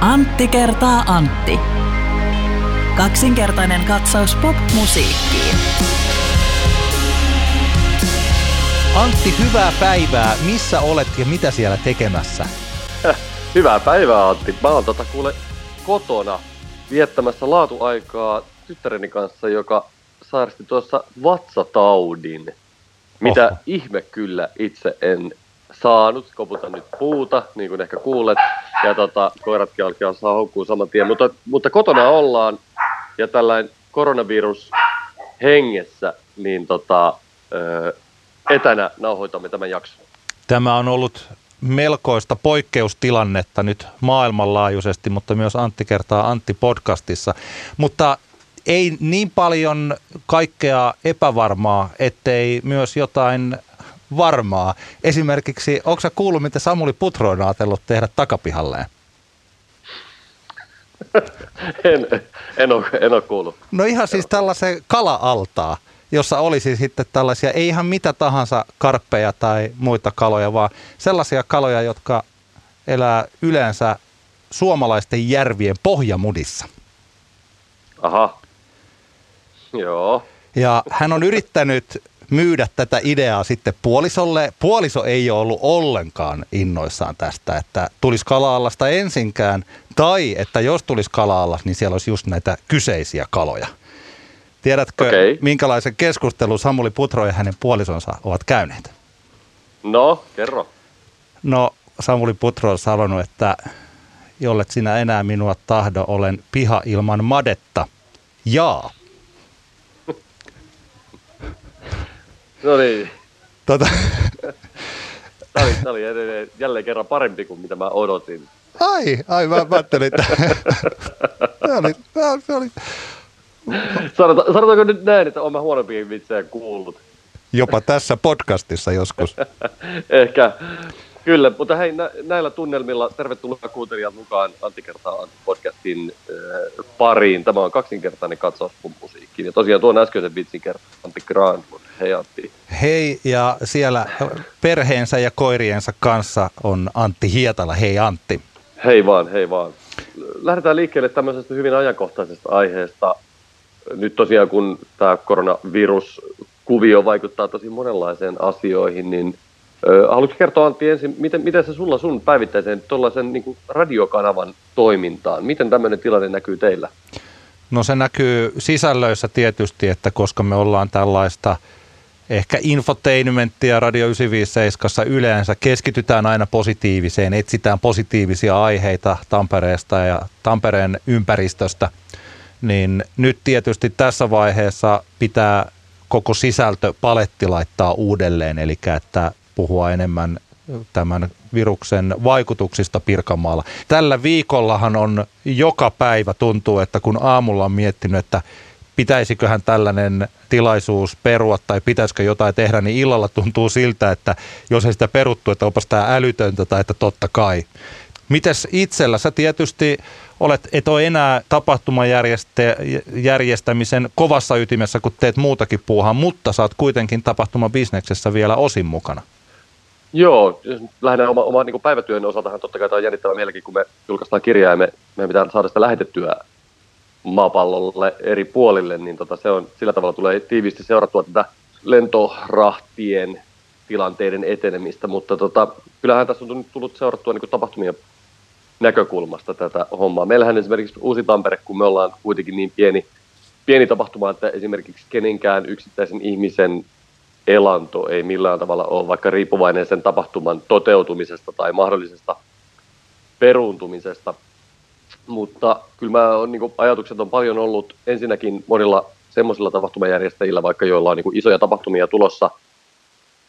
Antti kertaa Antti. Kaksinkertainen katsaus pop-musiikkiin. Antti, hyvää päivää. Missä olet ja mitä siellä tekemässä? Hyvää päivää Antti. Mä oon tota kuule kotona viettämässä laatuaikaa tyttäreni kanssa, joka sairasti tuossa vatsataudin. Mitä Oho. ihme kyllä itse en saanut. Koputan nyt puuta, niin kuin ehkä kuulet. Ja tota, koiratkin alkaa saa houkkuu saman tien. Mutta, mutta kotona ollaan ja tällainen koronavirus hengessä, niin tota, etänä nauhoitamme tämän jakson. Tämä on ollut melkoista poikkeustilannetta nyt maailmanlaajuisesti, mutta myös Antti kertaa Antti podcastissa. Mutta ei niin paljon kaikkea epävarmaa, ettei myös jotain varmaa. Esimerkiksi, onko sä kuullut, mitä Samuli Putro on ajatellut tehdä takapihalleen? en, en, ole, en ole kuullut. No ihan siis tällaisen kala-altaa, jossa olisi sitten tällaisia, ei ihan mitä tahansa karppeja tai muita kaloja, vaan sellaisia kaloja, jotka elää yleensä suomalaisten järvien pohjamudissa. Aha, joo. Ja hän on yrittänyt myydä tätä ideaa sitten puolisolle. Puoliso ei ole ollut ollenkaan innoissaan tästä, että tulisi kala ensinkään, tai että jos tulisi kala niin siellä olisi just näitä kyseisiä kaloja. Tiedätkö, okay. minkälaisen keskustelun Samuli Putro ja hänen puolisonsa ovat käyneet? No, kerro. No, Samuli Putro on sanonut, että jollet sinä enää minua tahdo, olen piha ilman madetta. Jaa. No niin. Tota... Tämä oli, tämä oli edelleen, jälleen kerran parempi kuin mitä mä odotin. Ai, ai mä ajattelin, että se oli, se oli... Sanota, sanotaanko nyt näin, että olen huonompia vitsejä kuullut? Jopa tässä podcastissa joskus. Ehkä. Kyllä, mutta hei, nä- näillä tunnelmilla tervetuloa kuuntelijat mukaan Antti kertaa podcastin äh, pariin. Tämä on kaksinkertainen katsaus musiikkiin. Ja tosiaan tuon äskeisen vitsin kertaa Antti Granlund. Hei Antti. Hei, ja siellä perheensä ja koiriensa kanssa on Antti Hietala. Hei Antti. Hei vaan, hei vaan. Lähdetään liikkeelle tämmöisestä hyvin ajankohtaisesta aiheesta. Nyt tosiaan kun tämä koronaviruskuvio vaikuttaa tosi monenlaiseen asioihin, niin Haluatko kertoa Antti ensin, miten, miten se sulla sun päivittäisen tuollaisen niin radiokanavan toimintaan? Miten tämmöinen tilanne näkyy teillä? No se näkyy sisällöissä tietysti, että koska me ollaan tällaista ehkä infotainmenttia Radio 957 yleensä keskitytään aina positiiviseen, etsitään positiivisia aiheita Tampereesta ja Tampereen ympäristöstä, niin nyt tietysti tässä vaiheessa pitää koko sisältö paletti laittaa uudelleen, eli että puhua enemmän tämän viruksen vaikutuksista Pirkanmaalla. Tällä viikollahan on joka päivä tuntuu, että kun aamulla on miettinyt, että pitäisiköhän tällainen tilaisuus perua tai pitäisikö jotain tehdä, niin illalla tuntuu siltä, että jos ei sitä peruttu, että onpas tämä älytöntä tai että totta kai. Mites itsellä? Sä tietysti olet, et ole enää tapahtumajärjestämisen kovassa ytimessä, kun teet muutakin puuhaa, mutta saat kuitenkin tapahtumabisneksessä vielä osin mukana. Joo, lähdetään oma, oma niin päivätyön osaltahan totta kai tämä on jännittävä mielenkiin, kun me julkaistaan kirjaa ja me, meidän pitää saada sitä lähetettyä maapallolle eri puolille, niin tota, se on, sillä tavalla tulee tiiviisti seurattua tätä lentorahtien tilanteiden etenemistä, mutta tota, kyllähän tässä on tullut seurattua niin tapahtumien näkökulmasta tätä hommaa. Meillähän esimerkiksi Uusi Tampere, kun me ollaan kuitenkin niin pieni, pieni tapahtuma, että esimerkiksi kenenkään yksittäisen ihmisen elanto ei millään tavalla ole vaikka riippuvainen sen tapahtuman toteutumisesta tai mahdollisesta peruuntumisesta. Mutta kyllä mä on, niin ajatukset on paljon ollut ensinnäkin monilla semmoisilla tapahtumajärjestäjillä, vaikka joilla on niin isoja tapahtumia tulossa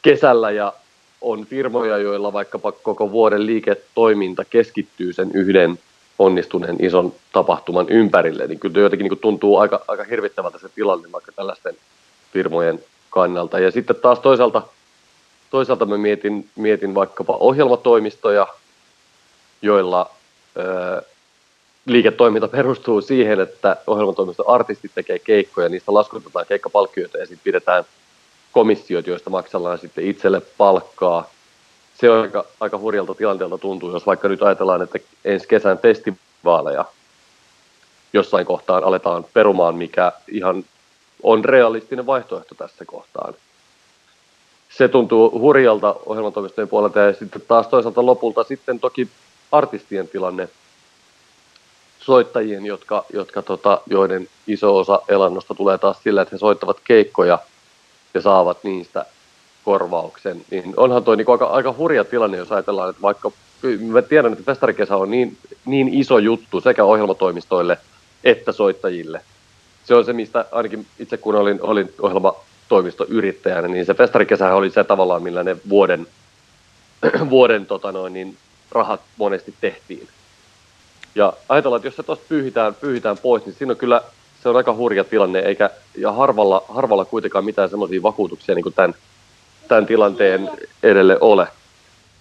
kesällä ja on firmoja, joilla vaikkapa koko vuoden liiketoiminta keskittyy sen yhden onnistuneen ison tapahtuman ympärille, niin kyllä jotenkin niin tuntuu aika, aika hirvittävältä se tilanne vaikka tällaisten firmojen kannalta. Ja sitten taas toisaalta, toisaalta mä mietin, mietin vaikkapa ohjelmatoimistoja, joilla ö, liiketoiminta perustuu siihen, että ohjelmatoimiston artistit tekee keikkoja, niistä laskutetaan keikkapalkkioita ja sitten pidetään komissiot, joista maksellaan sitten itselle palkkaa. Se on aika, aika hurjalta tilanteelta tuntuu, jos vaikka nyt ajatellaan, että ensi kesän vaaleja jossain kohtaan aletaan perumaan, mikä ihan on realistinen vaihtoehto tässä kohtaan. Se tuntuu hurjalta ohjelmatoimistojen puolelta ja sitten taas toisaalta lopulta sitten toki artistien tilanne, soittajien, jotka, jotka tota, joiden iso osa elannosta tulee taas sillä, että he soittavat keikkoja ja saavat niistä korvauksen, niin onhan toi niin aika, aika hurja tilanne, jos ajatellaan, että vaikka mä tiedän, että festarikesä on niin, niin iso juttu sekä ohjelmatoimistoille että soittajille. Se on se, mistä ainakin itse kun olin, olin ohjelmatoimistoyrittäjänä, niin se festarikesä oli se tavallaan, millä ne vuoden, vuoden tota noin, niin rahat monesti tehtiin. Ja ajatellaan, että jos se tuosta pyyhitään, pyyhitään pois, niin siinä on kyllä se on aika hurja tilanne, eikä ja harvalla, harvalla kuitenkaan mitään semmoisia vakuutuksia niin kuin tämän, tämän tilanteen edelle ole.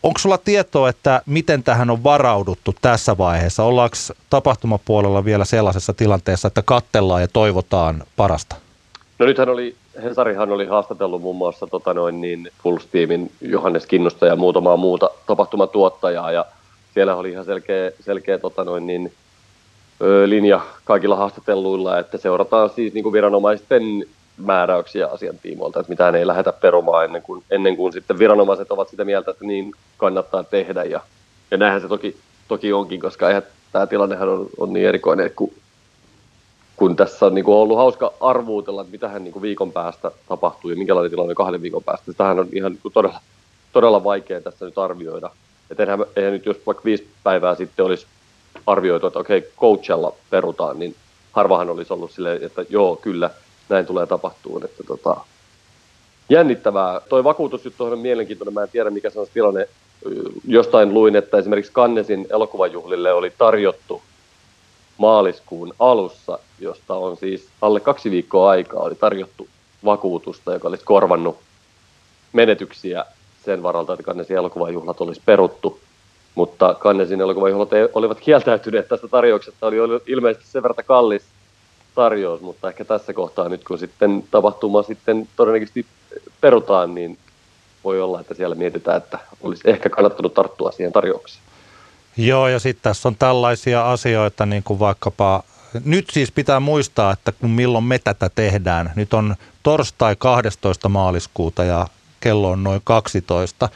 Onko sulla tietoa, että miten tähän on varauduttu tässä vaiheessa? Ollaanko tapahtumapuolella vielä sellaisessa tilanteessa, että kattellaan ja toivotaan parasta? No nythän oli, Hesarihan oli haastatellut muun muassa tota noin, niin Pulse-tiimin Johannes Kinnosta ja muutamaa muuta tapahtumatuottajaa, ja siellä oli ihan selkeä, selkeä tota noin, niin, ö, linja kaikilla haastatelluilla, että seurataan siis niin kuin viranomaisten määräyksiä asian tiimoilta, että mitään ei lähdetä perumaan ennen kuin, ennen kuin sitten viranomaiset ovat sitä mieltä, että niin kannattaa tehdä. Ja, ja näinhän se toki, toki onkin, koska eihän tämä tilannehan on, on niin erikoinen, että kun, kun tässä on niin kuin ollut hauska arvuutella, että mitähän niin kuin viikon päästä tapahtuu ja minkälainen tilanne kahden viikon päästä. Tähän on ihan niin kuin todella, todella vaikea tässä nyt arvioida. Että eihän, eihän nyt, jos vaikka viisi päivää sitten olisi arvioitu, että okei, Coachella perutaan, niin harvahan olisi ollut silleen, että joo, kyllä – näin tulee tapahtumaan. Että tota, jännittävää. Toi vakuutusjuttu on mielenkiintoinen. Mä en tiedä, mikä se on tilanne. Jostain luin, että esimerkiksi Kannesin elokuvajuhlille oli tarjottu maaliskuun alussa, josta on siis alle kaksi viikkoa aikaa, oli tarjottu vakuutusta, joka olisi korvannut menetyksiä sen varalta, että Kannesin elokuvajuhlat olisi peruttu. Mutta Kannesin elokuvajuhlat olivat kieltäytyneet tästä tarjouksesta, oli ilmeisesti sen verran kallis, tarjous, mutta ehkä tässä kohtaa nyt kun sitten tapahtuma sitten todennäköisesti perutaan, niin voi olla, että siellä mietitään, että olisi ehkä kannattanut tarttua siihen tarjoukseen. Joo, ja sitten tässä on tällaisia asioita, niin kuin vaikkapa, nyt siis pitää muistaa, että kun milloin me tätä tehdään, nyt on torstai 12. maaliskuuta ja kello on noin 12.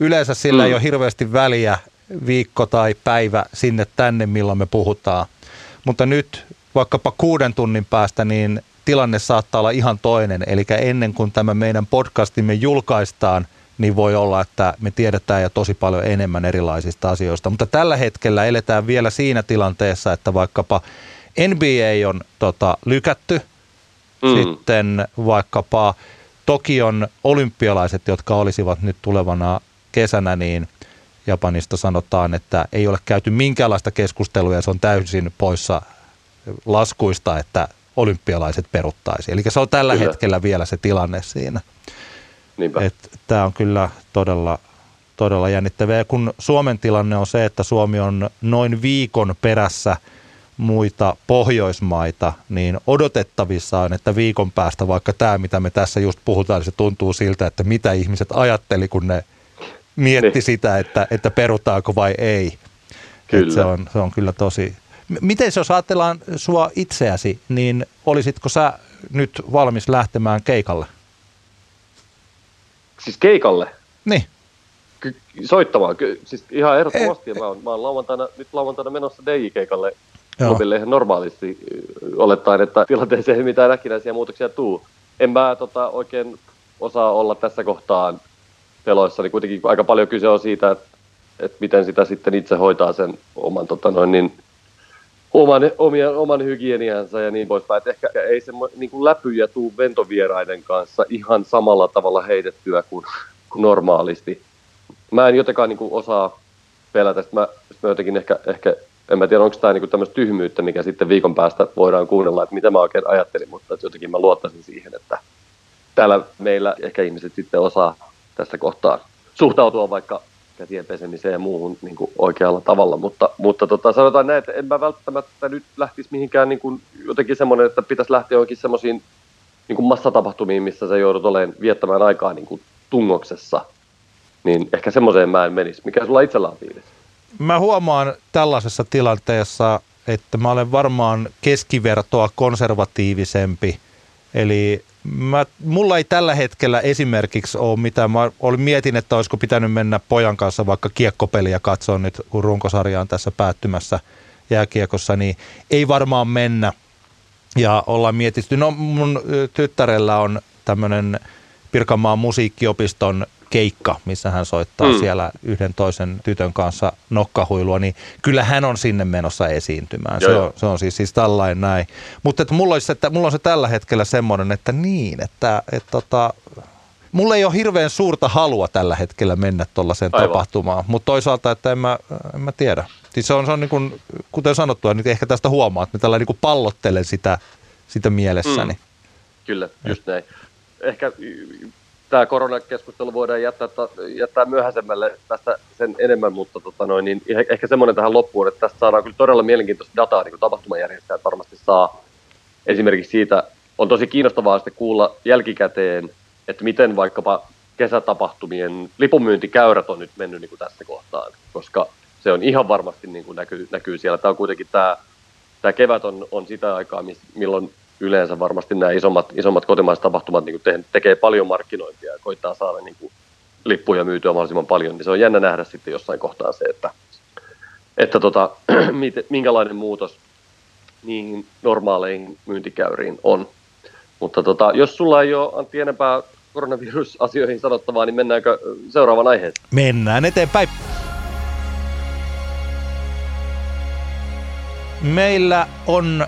Yleensä sillä mm. ei ole hirveästi väliä viikko tai päivä sinne tänne, milloin me puhutaan. Mutta nyt vaikkapa kuuden tunnin päästä, niin tilanne saattaa olla ihan toinen. Eli ennen kuin tämä meidän podcastimme julkaistaan, niin voi olla, että me tiedetään jo tosi paljon enemmän erilaisista asioista. Mutta tällä hetkellä eletään vielä siinä tilanteessa, että vaikkapa NBA on tota, lykätty, mm. sitten vaikkapa Tokion olympialaiset, jotka olisivat nyt tulevana kesänä, niin Japanista sanotaan, että ei ole käyty minkäänlaista keskustelua ja se on täysin poissa laskuista, että olympialaiset peruttaisi. Eli se on tällä kyllä. hetkellä vielä se tilanne siinä. Tämä on kyllä todella, todella jännittävää. kun Suomen tilanne on se, että Suomi on noin viikon perässä muita Pohjoismaita, niin odotettavissa on, että viikon päästä vaikka tämä, mitä me tässä just puhutaan, se tuntuu siltä, että mitä ihmiset ajatteli, kun ne mietti niin. sitä, että, että perutaanko vai ei. Kyllä. se, on, se on kyllä tosi, Miten jos ajatellaan sua itseäsi, niin olisitko sä nyt valmis lähtemään keikalle? Siis keikalle? Niin. Ky- soittamaan. Ky- siis ihan ehdottomasti. E- mä, oon, mä oon lauantaina, nyt lauantaina menossa DJ-keikalle klubille ihan normaalisti olettaen, että tilanteeseen ei mitään äkkinäisiä muutoksia tuu. En mä tota, oikein osaa olla tässä kohtaan peloissa, niin kuitenkin aika paljon kyse on siitä, että, että miten sitä sitten itse hoitaa sen oman tota noin, niin oman, omia, oman hygieniansa ja niin poispäin. Et ehkä ei se niin kuin läpyjä tuu ventovieraiden kanssa ihan samalla tavalla heitettyä kuin, kuin normaalisti. Mä en jotenkaan niin kuin osaa pelätä, että mä, mä jotenkin ehkä, ehkä en mä tiedä, onko tämä niinku tämmöistä tyhmyyttä, mikä sitten viikon päästä voidaan kuunnella, että mitä mä oikein ajattelin, mutta jotenkin mä luottaisin siihen, että täällä meillä ehkä ihmiset sitten osaa tässä kohtaa suhtautua vaikka käsien pesemiseen ja muuhun niin kuin oikealla tavalla, mutta, mutta tota, sanotaan näin, että en mä välttämättä nyt lähtisi mihinkään niin kuin, jotenkin semmoinen, että pitäisi lähteä johonkin semmoisiin niin kuin massatapahtumiin, missä sä joudut olemaan viettämään aikaa niin kuin tungoksessa, niin ehkä semmoiseen mä en menisi. Mikä sulla itsellä on fiilis? Mä huomaan tällaisessa tilanteessa että mä olen varmaan keskivertoa konservatiivisempi. Eli mä, mulla ei tällä hetkellä esimerkiksi ole mitään. Mä olin mietin, että olisiko pitänyt mennä pojan kanssa vaikka kiekkopeliä katsoa nyt, kun runkosarja on tässä päättymässä jääkiekossa, niin ei varmaan mennä. Ja ollaan mietitty, no mun tyttärellä on tämmöinen Pirkanmaan musiikkiopiston keikka, missä hän soittaa mm. siellä yhden toisen tytön kanssa nokkahuilua, niin kyllä hän on sinne menossa esiintymään. Joo, se, on, se on siis, siis tällainen näin. Mutta että mulla, olisi, että mulla on se tällä hetkellä semmoinen, että niin, että, että tota, mulla ei ole hirveän suurta halua tällä hetkellä mennä tuollaiseen tapahtumaan, mutta toisaalta, että en mä, en mä tiedä. Siis se on, se on niin kuin, kuten sanottua, niin ehkä tästä huomaa, että mä tällä niin kuin pallottelen sitä, sitä mielessäni. Mm. Kyllä, just näin. Ehkä tämä koronakeskustelu voidaan jättää, jättää myöhäisemmälle tästä sen enemmän, mutta tota noin, niin ehkä semmoinen tähän loppuun, että tästä saadaan kyllä todella mielenkiintoista dataa, niin kuin tapahtumajärjestäjät varmasti saa. Esimerkiksi siitä on tosi kiinnostavaa sitten kuulla jälkikäteen, että miten vaikkapa kesätapahtumien lipunmyyntikäyrät on nyt mennyt niin kuin tässä kohtaan, koska se on ihan varmasti niin kuin näkyy, näkyy siellä. Tämä on kuitenkin tämä, tämä kevät on, on sitä aikaa, milloin yleensä varmasti nämä isommat, isommat kotimaiset tapahtumat niin te, tekee paljon markkinointia ja koittaa saada niin kuin, lippuja myytyä mahdollisimman paljon, niin se on jännä nähdä sitten jossain kohtaa se, että, että tota, minkälainen muutos niihin normaaleihin myyntikäyriin on. Mutta tota, jos sulla ei ole Antti enempää koronavirusasioihin sanottavaa, niin mennäänkö seuraavaan aiheeseen? Mennään eteenpäin. Meillä on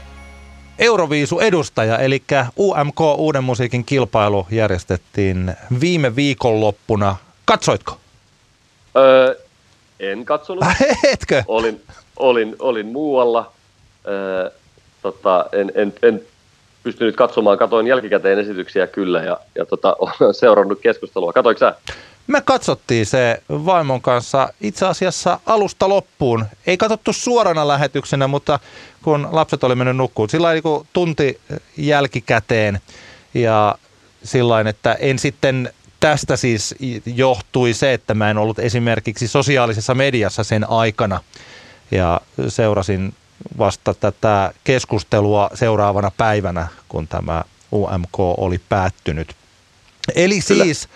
Euroviisu-edustaja, eli UMK Uuden musiikin kilpailu järjestettiin viime viikonloppuna. Katsoitko? Öö, en katsonut. Etkö? Olin, olin, olin muualla. Öö, tota, en, en, en pystynyt katsomaan, katoin jälkikäteen esityksiä kyllä ja, ja tota, olen seurannut keskustelua. Katoiko sä? Me katsottiin se vaimon kanssa itse asiassa alusta loppuun. Ei katsottu suorana lähetyksenä, mutta kun lapset oli mennyt nukkuun, sillä niin tunti jälkikäteen ja sillä että en sitten tästä siis johtui se, että mä en ollut esimerkiksi sosiaalisessa mediassa sen aikana ja seurasin vasta tätä keskustelua seuraavana päivänä, kun tämä UMK oli päättynyt. Eli Kyllä. siis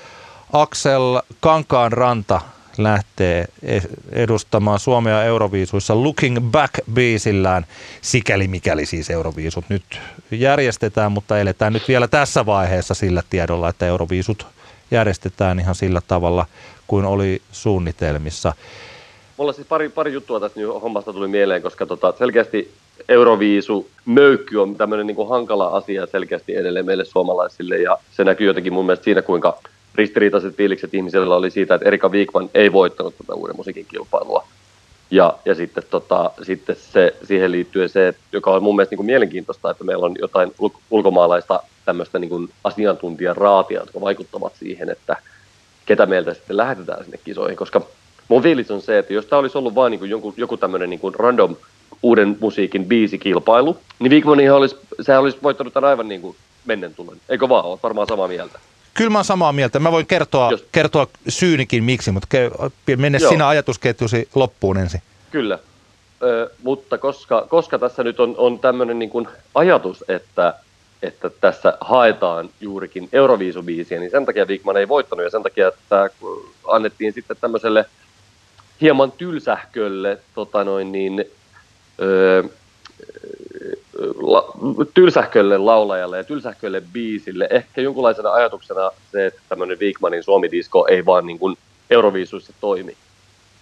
Aksel Kankaan ranta lähtee edustamaan Suomea Euroviisuissa Looking Back-biisillään, sikäli mikäli siis Euroviisut nyt järjestetään, mutta eletään nyt vielä tässä vaiheessa sillä tiedolla, että Euroviisut järjestetään ihan sillä tavalla kuin oli suunnitelmissa. Mulla siis pari, pari juttua tästä hommasta tuli mieleen, koska tota, selkeästi Euroviisu möykky on tämmöinen niin hankala asia selkeästi edelleen meille suomalaisille ja se näkyy jotenkin mun mielestä siinä, kuinka ristiriitaiset fiilikset ihmisillä oli siitä, että Erika Viikman ei voittanut tätä uuden musiikin kilpailua. Ja, ja sitten, tota, sitten se, siihen liittyen se, joka on mun mielestä niin kuin mielenkiintoista, että meillä on jotain ulkomaalaista tämmöistä niin kuin asiantuntijaraatia, jotka vaikuttavat siihen, että ketä meiltä sitten lähetetään sinne kisoihin, koska mun fiilis on se, että jos tämä olisi ollut vain niin joku, joku tämmöinen niin random uuden musiikin biisikilpailu, niin Wigmanihan olisi, sehän olisi voittanut tämän aivan niin kuin mennen tulen. Eikö vaan, olet varmaan samaa mieltä. Kyllä mä oon samaa mieltä. Mä voin kertoa, kertoa syynikin miksi, mutta mene Joo. sinä ajatusketjusi loppuun ensin. Kyllä, Ö, mutta koska, koska tässä nyt on, on tämmöinen niin kuin ajatus, että, että tässä haetaan juurikin Euroviisubiisiä, niin sen takia Wigman ei voittanut ja sen takia, että annettiin sitten tämmöiselle hieman tylsähkölle tota noin niin, ö, la, tylsähkölle laulajalle ja tylsähkölle biisille ehkä jonkunlaisena ajatuksena se, että tämmöinen Wigmanin Suomi-disko ei vaan niin kuin Euroviisuissa toimi.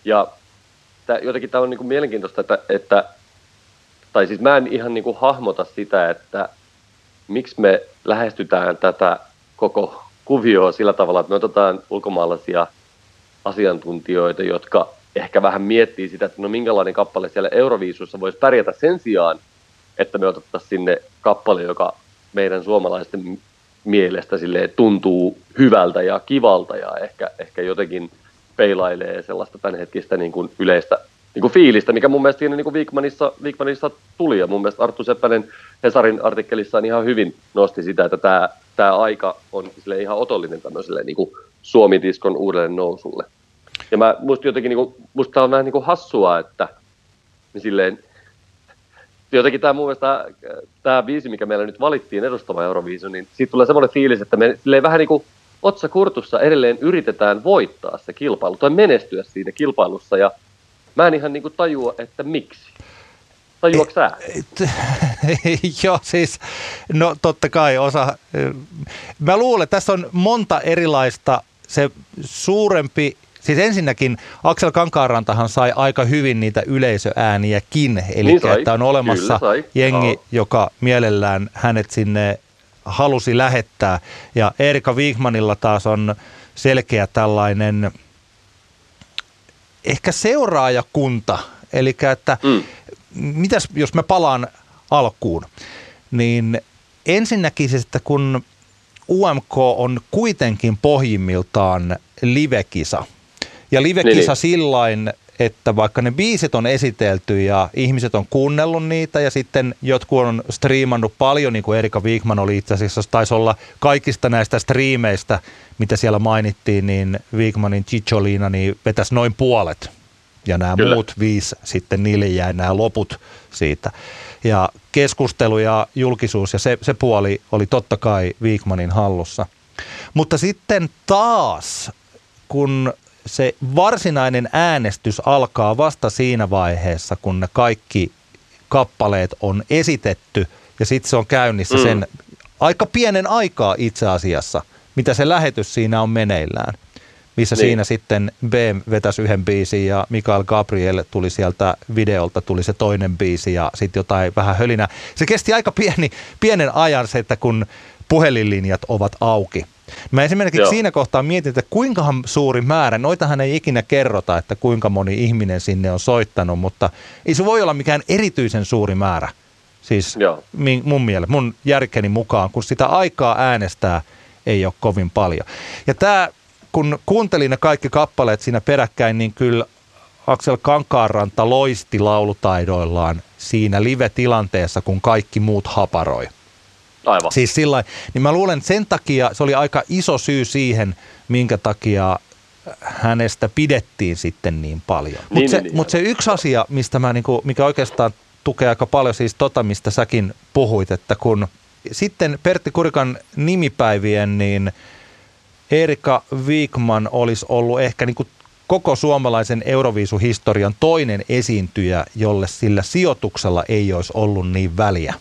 Ja tää, jotenkin tämä on niin kuin mielenkiintoista, että, että, tai siis mä en ihan niin kuin hahmota sitä, että miksi me lähestytään tätä koko kuvioa sillä tavalla, että me otetaan ulkomaalaisia asiantuntijoita, jotka ehkä vähän miettii sitä, että no minkälainen kappale siellä Euroviisussa voisi pärjätä sen sijaan, että me otettaisiin sinne kappale, joka meidän suomalaisten mielestä tuntuu hyvältä ja kivalta ja ehkä, ehkä jotenkin peilailee sellaista tämänhetkistä niin kuin yleistä niin kuin fiilistä, mikä mun mielestä siinä niin kuin Wigmanissa, Wigmanissa tuli. Ja mun mielestä Arttu Seppänen Hesarin artikkelissaan ihan hyvin nosti sitä, että tämä, tämä aika on sille ihan otollinen tämmöiselle niin kuin Suomi-diskon uudelle nousulle. Ja mä, musta jotenkin, niin kuin, musta on vähän niin kuin hassua, että me silleen jotenkin tämä mun mielestä, tämä biisi, mikä meillä nyt valittiin edustamaan Euroviisu, niin siitä tulee semmoinen fiilis, että me vähän niin kuin otsa kurtussa edelleen yritetään voittaa se kilpailu tai menestyä siinä kilpailussa ja mä en ihan niin kuin tajua, että miksi. Tajuatko sä? Joo, siis, no totta kai osa. Mä luulen, tässä on monta erilaista, se suurempi Siis ensinnäkin Aksel Kankaarantahan sai aika hyvin niitä yleisöääniäkin, eli niin että on olemassa Kyllä, jengi, no. joka mielellään hänet sinne halusi lähettää. Ja Erika Wigmanilla taas on selkeä tällainen ehkä seuraajakunta, eli että mm. mitäs jos mä palaan alkuun, niin ensinnäkin että kun UMK on kuitenkin pohjimmiltaan livekisa – ja livekisa niin, niin. sillain, että vaikka ne biisit on esitelty ja ihmiset on kuunnellut niitä ja sitten jotkut on striimannut paljon, niin kuin Erika Wigman oli itse asiassa, taisi olla kaikista näistä striimeistä, mitä siellä mainittiin, niin Wigmanin Chicholina niin vetäisi noin puolet. Ja nämä Kyllä. muut viisi sitten niille jäi nämä loput siitä. Ja keskustelu ja julkisuus ja se, se puoli oli totta kai Wigmanin hallussa. Mutta sitten taas, kun se varsinainen äänestys alkaa vasta siinä vaiheessa, kun ne kaikki kappaleet on esitetty ja sitten se on käynnissä mm. sen aika pienen aikaa itse asiassa, mitä se lähetys siinä on meneillään. Missä niin. siinä sitten B vetäisi yhden biisin ja Mikael Gabriel tuli sieltä videolta, tuli se toinen biisi ja sitten jotain vähän hölinä. Se kesti aika pieni, pienen ajan se, että kun puhelinlinjat ovat auki. Mä esimerkiksi Joo. siinä kohtaa mietin, että kuinkahan suuri määrä, noitahan ei ikinä kerrota, että kuinka moni ihminen sinne on soittanut, mutta ei se voi olla mikään erityisen suuri määrä. Siis Joo. mun mielestä, mun järkeni mukaan, kun sitä aikaa äänestää ei ole kovin paljon. Ja tämä, kun kuuntelin ne kaikki kappaleet siinä peräkkäin, niin kyllä Aksel Kankaaranta loisti laulutaidoillaan siinä live-tilanteessa, kun kaikki muut haparoi. Aivan. Siis sillä niin mä luulen, että sen takia se oli aika iso syy siihen, minkä takia hänestä pidettiin sitten niin paljon. Niin, Mutta se, niin, mut se yksi asia, mistä mä niinku, mikä oikeastaan tukee aika paljon siis tota, mistä säkin puhuit, että kun sitten Pertti Kurikan nimipäivien, niin Erika Wigman olisi ollut ehkä niin kuin koko suomalaisen Euroviisuhistorian toinen esiintyjä, jolle sillä sijoituksella ei olisi ollut niin väliä.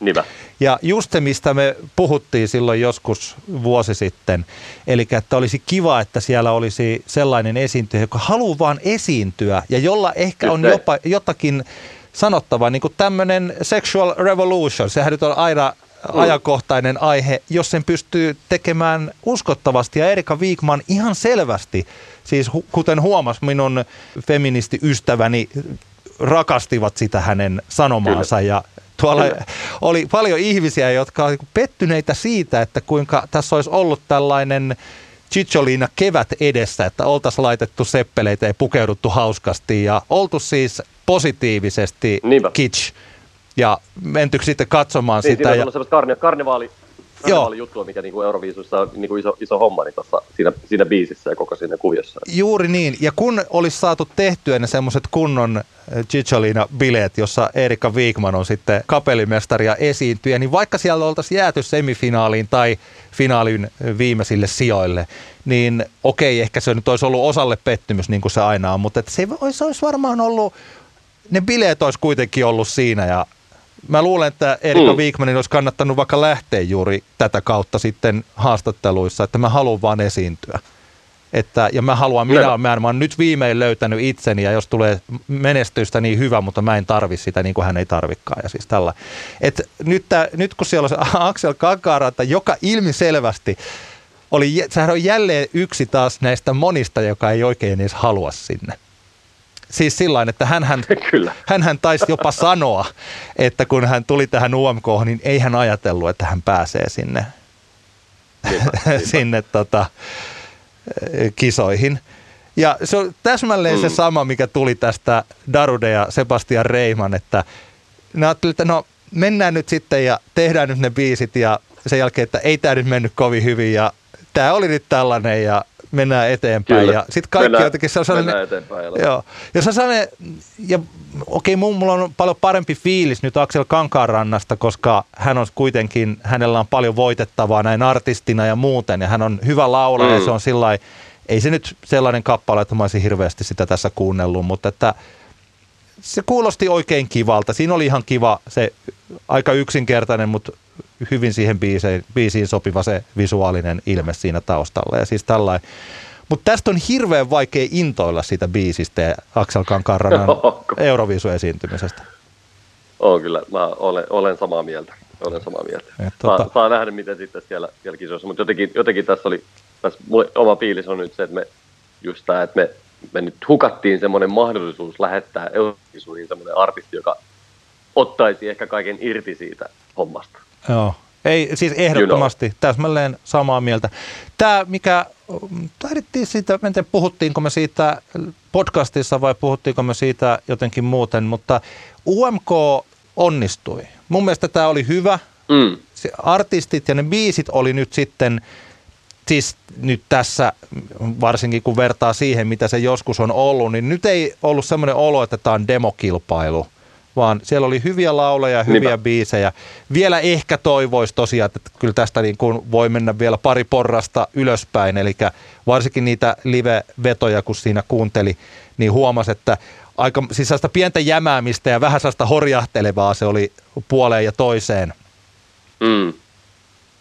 Niinpä. Ja just se, mistä me puhuttiin silloin joskus vuosi sitten, eli että olisi kiva, että siellä olisi sellainen esiintyjä, joka haluaa vaan esiintyä ja jolla ehkä on jopa jotakin sanottavaa, niin kuin tämmöinen sexual revolution, sehän nyt on aina mm. ajankohtainen aihe, jos sen pystyy tekemään uskottavasti. Ja Erika Viikman ihan selvästi, siis kuten huomas minun feministiystäväni rakastivat sitä hänen sanomaansa Kyllä. ja Tuolla oli paljon ihmisiä, jotka olivat pettyneitä siitä, että kuinka tässä olisi ollut tällainen Chicholina kevät edessä, että oltaisiin laitettu seppeleitä ja pukeuduttu hauskasti ja oltu siis positiivisesti Niinpä. kitsch. Ja menty sitten katsomaan niin, sitä. Ja... karne, karnevaali, juttua, mikä niinku Euroviisussa on niinku iso, iso homma niin tossa, siinä, siinä biisissä ja koko siinä kuviossa. Juuri niin. Ja kun olisi saatu tehtyä ne semmoiset kunnon Cicciolina-bileet, jossa Erika Wigman on sitten kapellimestari ja esiintyjä, niin vaikka siellä oltaisiin jääty semifinaaliin tai finaalin viimeisille sijoille, niin okei, ehkä se nyt olisi ollut osalle pettymys, niin kuin se aina on, mutta se olisi, olisi varmaan ollut, ne bileet olisi kuitenkin ollut siinä ja mä luulen, että Erika mm. Wigmanin olisi kannattanut vaikka lähteä juuri tätä kautta sitten haastatteluissa, että mä haluan vaan esiintyä. Että, ja mä haluan, minä, mä, mä oon nyt viimein löytänyt itseni ja jos tulee menestystä niin hyvä, mutta mä en tarvi sitä niin kuin hän ei tarvikaan ja siis tällä. Et nyt, tää, nyt kun siellä on se Axel Kakaranta, joka ilmiselvästi oli, sehän on jälleen yksi taas näistä monista, joka ei oikein edes halua sinne. Siis sillä että hän, hän, hän, hän taisi jopa sanoa, että kun hän tuli tähän UMK, niin ei hän ajatellut, että hän pääsee sinne, niinpä, niinpä. sinne tota, kisoihin. Ja se on täsmälleen mm. se sama, mikä tuli tästä Darude ja Sebastian Reiman, että ne ajattelivat, että no mennään nyt sitten ja tehdään nyt ne biisit ja sen jälkeen, että ei tämä nyt mennyt kovin hyvin ja tämä oli nyt tällainen ja mennään eteenpäin. Kyllä. Ja sitten kaikki Mennään- jotenkin se on sellainen... mennään eteenpäin, joo. Joo. Ja se on sellainen, ja okei, mun- mulla on paljon parempi fiilis nyt Aksel Kankaanrannasta, koska hän on kuitenkin, hänellä on paljon voitettavaa näin artistina ja muuten, ja hän on hyvä laulaja, mm. ja Mm. se on sillä ei se nyt sellainen kappale, että mä olisin hirveästi sitä tässä kuunnellut, mutta että se kuulosti oikein kivalta. Siinä oli ihan kiva se aika yksinkertainen, mutta hyvin siihen biisiin, biisiin sopiva se visuaalinen ilme siinä taustalla. Ja siis tällainen. Mutta tästä on hirveän vaikea intoilla siitä biisistä ja Aksel Kankaanrannan Onko? Euroviisu-esiintymisestä. On kyllä, mä olen, olen samaa mieltä. Olen samaa mieltä. Et Saa, tota- saa nähdä, miten sitten siellä, siellä kisoissa, mutta jotenkin, jotenkin tässä oli, tässä mulle oma fiilis on nyt se, että me just tämä, että me, me nyt hukattiin semmoinen mahdollisuus lähettää Eurovisuihin semmoinen artisti, joka ottaisi ehkä kaiken irti siitä hommasta. Joo. Ei, siis ehdottomasti, täsmälleen samaa mieltä. Tämä, mikä, taidettiin siitä, en tiedä puhuttiinko me siitä podcastissa vai puhuttiinko me siitä jotenkin muuten, mutta UMK onnistui. Mun mielestä tämä oli hyvä. Mm. Se artistit ja ne biisit oli nyt sitten, siis nyt tässä, varsinkin kun vertaa siihen, mitä se joskus on ollut, niin nyt ei ollut semmoinen olo, että tämä on demokilpailu, vaan siellä oli hyviä lauleja, hyviä Niinpä. biisejä. Vielä ehkä toivoisi tosiaan, että kyllä tästä niin kuin voi mennä vielä pari porrasta ylöspäin, eli varsinkin niitä live-vetoja, kun siinä kuunteli, niin huomasi, että aika siis pientä jämäämistä ja vähän sellaista horjahtelevaa se oli puoleen ja toiseen Mm.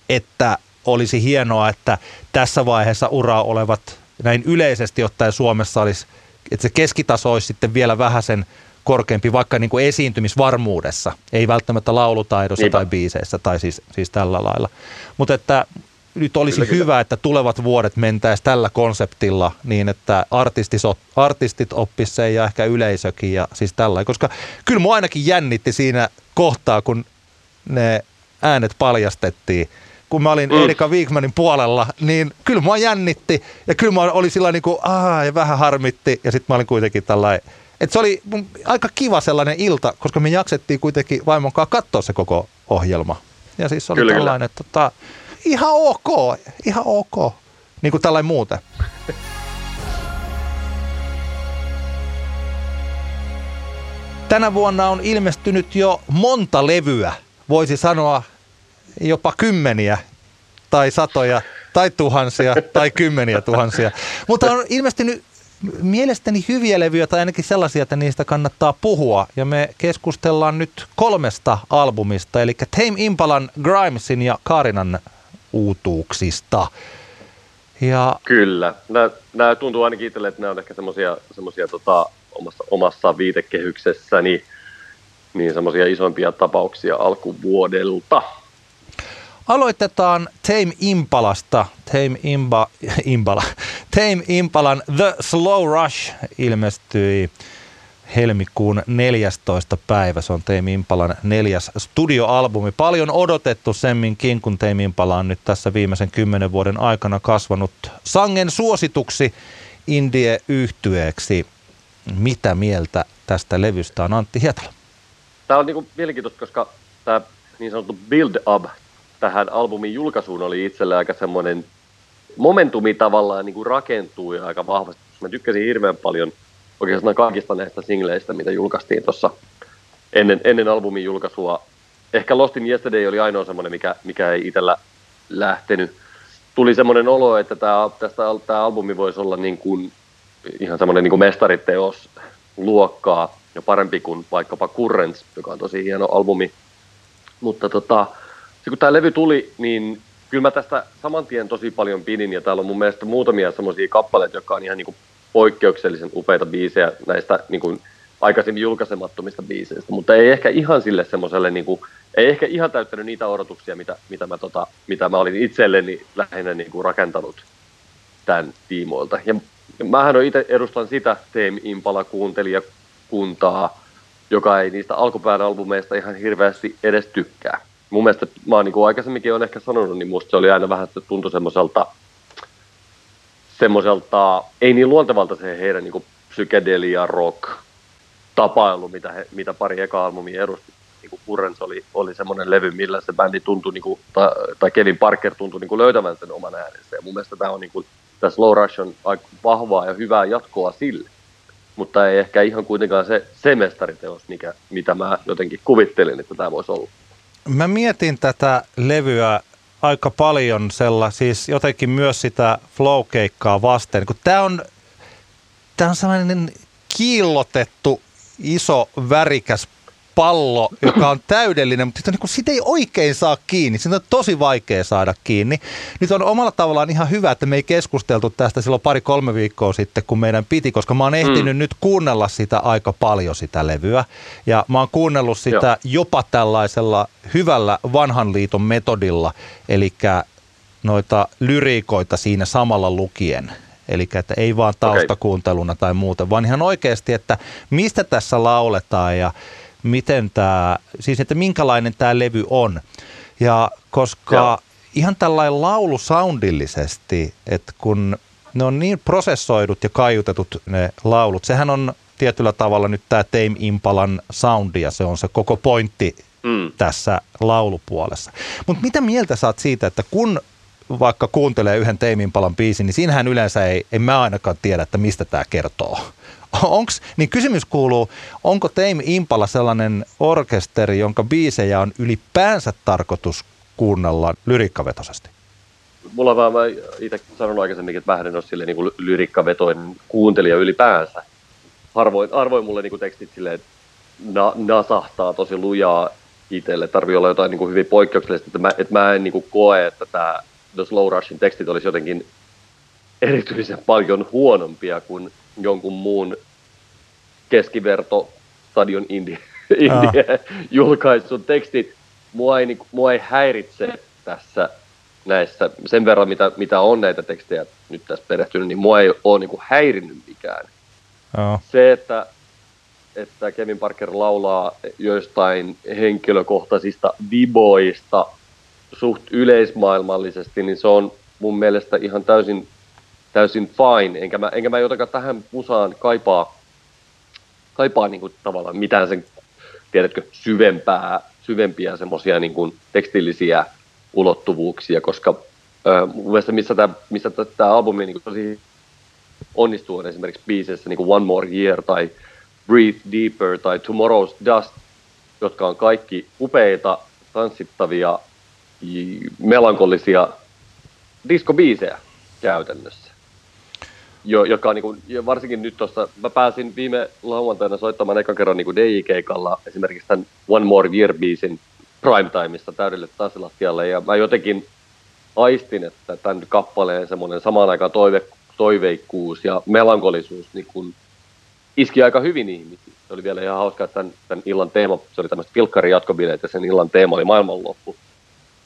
että olisi hienoa, että tässä vaiheessa uraa olevat näin yleisesti ottaen Suomessa olisi, että se keskitaso olisi sitten vielä vähän sen korkeampi, vaikka niin kuin esiintymisvarmuudessa, ei välttämättä laulutaidossa Niinpä. tai biiseissä tai siis, siis tällä lailla. Mutta että nyt olisi Kyllä, kyllä. hyvä, että tulevat vuodet mentäisi tällä konseptilla niin, että artistit, artistit oppisivat sen ja ehkä yleisökin ja siis tällä. Koska kyllä mua ainakin jännitti siinä kohtaa, kun ne äänet paljastettiin. Kun mä olin Mm. Erika Wigmanin puolella, niin kyllä mua jännitti ja kyllä mä oli sillä niin kuin, aah, ja vähän harmitti ja sitten mä olin kuitenkin tällainen, että se oli aika kiva sellainen ilta, koska me jaksettiin kuitenkin vaimon kanssa katsoa se koko ohjelma. Ja siis se oli Kyllä, kyllä. tällainen, että tota, ihan ok, ihan ok, niin kuin tällainen muuten. Tänä vuonna on ilmestynyt jo monta levyä, voisi sanoa jopa kymmeniä tai satoja tai tuhansia tai kymmeniä tuhansia. Mutta on ilmestynyt mielestäni hyviä levyjä tai ainakin sellaisia, että niistä kannattaa puhua. Ja me keskustellaan nyt kolmesta albumista, eli Tame Impalan, Grimesin ja Karinan uutuuksista. Ja Kyllä. Nämä, nämä tuntuu ainakin itselle, että nämä on ehkä semmoisia semmosia, tota, omassa, omassa viitekehyksessäni niin semmoisia isompia tapauksia alkuvuodelta. Aloitetaan Tame Impalasta. Tame Imba, Impala. Tame Impalan The Slow Rush ilmestyi helmikuun 14. päivä. Se on Tame Impalan neljäs studioalbumi. Paljon odotettu semminkin, kun Tame Impala on nyt tässä viimeisen kymmenen vuoden aikana kasvanut sangen suosituksi indie-yhtyeeksi. Mitä mieltä tästä levystä on Antti Hietala? Tämä on niinku mielenkiintoista, koska tämä niin sanottu build-up tähän albumin julkaisuun oli itselle aika semmoinen momentumi tavallaan niin kuin rakentuu ja aika vahvasti. Mä tykkäsin hirveän paljon oikeastaan kaikista näistä singleistä, mitä julkaistiin tuossa ennen, ennen albumin julkaisua. Ehkä Lost in Yesterday oli ainoa semmoinen, mikä, mikä ei itsellä lähtenyt. Tuli semmoinen olo, että tämä, tästä, tämä albumi voisi olla niin kuin, ihan semmoinen niin kuin mestariteos luokkaa ja parempi kuin vaikkapa Currents, joka on tosi hieno albumi. Mutta tota, se kun tämä levy tuli, niin kyllä mä tästä saman tien tosi paljon pidin, ja täällä on mun mielestä muutamia semmoisia kappaleita, jotka on ihan niin kuin poikkeuksellisen upeita biisejä näistä niin kuin aikaisemmin julkaisemattomista biiseistä, mutta ei ehkä ihan sille semmoiselle, niin kuin, ei ehkä ihan täyttänyt niitä odotuksia, mitä, mitä, mä, tota, mitä mä olin itselleni lähinnä niin kuin rakentanut tämän tiimoilta. Ja mähän itse edustan sitä Team Impala kuuntelijakuntaa, joka ei niistä alkupään albumeista ihan hirveästi edes tykkää. Mun mielestä, mä oon niin kuin aikaisemminkin on ehkä sanonut, niin musta se oli aina vähän, että tuntui semmoiselta, semmoiselta, ei niin luontevalta se heidän niin kuin psykedelia rock tapailu, mitä, he, mitä pari eka albumia edusti. Niin kuin Currents oli, oli semmoinen levy, millä se bändi tuntui, niin kuin, tai, tai Kevin Parker tuntui niin kuin löytävän sen oman äänensä. Ja mun mielestä tämä on niin kuin, tämä Slow Rush on aika vahvaa ja hyvää jatkoa sille. Mutta ei ehkä ihan kuitenkaan se, se mestariteos, mikä, mitä mä jotenkin kuvittelin, että tämä voisi olla. Mä mietin tätä levyä aika paljon sella, siis jotenkin myös sitä flow-keikkaa vasten, kun tämä on, tää on sellainen kiillotettu iso värikäs pallo, joka on täydellinen, mutta niin sitä ei oikein saa kiinni. Sitä on tosi vaikea saada kiinni. Nyt on omalla tavallaan ihan hyvä, että me ei keskusteltu tästä silloin pari-kolme viikkoa sitten, kun meidän piti, koska mä oon ehtinyt mm. nyt kuunnella sitä aika paljon, sitä levyä. Ja mä oon kuunnellut sitä Joo. jopa tällaisella hyvällä vanhan liiton metodilla, eli noita lyriikoita siinä samalla lukien. Eli että ei vaan taustakuunteluna okay. tai muuta, vaan ihan oikeasti, että mistä tässä lauletaan ja miten tämä, siis että minkälainen tämä levy on. Ja koska Joo. ihan tällainen laulu soundillisesti, että kun ne on niin prosessoidut ja kaiutetut ne laulut, sehän on tietyllä tavalla nyt tämä Tame Impalan soundi ja se on se koko pointti mm. tässä laulupuolessa. Mutta mitä mieltä saat siitä, että kun vaikka kuuntelee yhden Tame Impalan biisin, niin siinähän yleensä ei, en mä ainakaan tiedä, että mistä tämä kertoo. Onks, niin kysymys kuuluu, onko Tame Impala sellainen orkesteri, jonka biisejä on ylipäänsä tarkoitus kuunnella lyrikkavetoisesti? Mulla vaan, mä itse sanonut aikaisemmin, että vähän en ole sille niin lyrikkavetoinen kuuntelija ylipäänsä. Harvoin, harvoin mulle niin tekstit silleen, na, nasahtaa tosi lujaa itselle. Tarvii olla jotain niin hyvin poikkeuksellista, että mä, että mä en niin koe, että tämä The Slow Rushin tekstit olisi jotenkin erityisen paljon huonompia kuin jonkun muun keskiverto stadion indie, indie ah. julkaisun tekstit. Mua ei, niin, mua ei häiritse tässä näissä, sen verran mitä, mitä on näitä tekstejä nyt tässä perehtynyt, niin mua ei ole niin häirinnyt mikään. Oh. Se, että, että Kevin Parker laulaa joistain henkilökohtaisista viboista suht yleismaailmallisesti, niin se on mun mielestä ihan täysin täysin fine, enkä mä, enkä mä jotenkaan tähän musaan kaipaa, kaipaa niin kuin tavallaan mitään sen, tiedätkö, syvempää, syvempiä semmoisia niin kuin tekstillisiä ulottuvuuksia, koska äh, mun mielestä missä tämä missä tämä albumi niin tosi onnistuu on esimerkiksi biiseissä niin kuin One More Year tai Breathe Deeper tai Tomorrow's Dust, jotka on kaikki upeita, tanssittavia, melankolisia diskobiisejä käytännössä jo, joka on niin kuin, varsinkin nyt tuossa, mä pääsin viime lauantaina soittamaan ekan kerran niin DJ-keikalla esimerkiksi tämän One More Year-biisin primetimeissa täydelle tasilastialle, ja mä jotenkin aistin, että tämän kappaleen semmoinen samaan aikaan toive, toiveikkuus ja melankolisuus niin kuin iski aika hyvin ihmisiä. Se oli vielä ihan hauska, että tämän, tämän illan teema, se oli tämmöistä filkkari jatkobileet ja sen illan teema oli maailmanloppu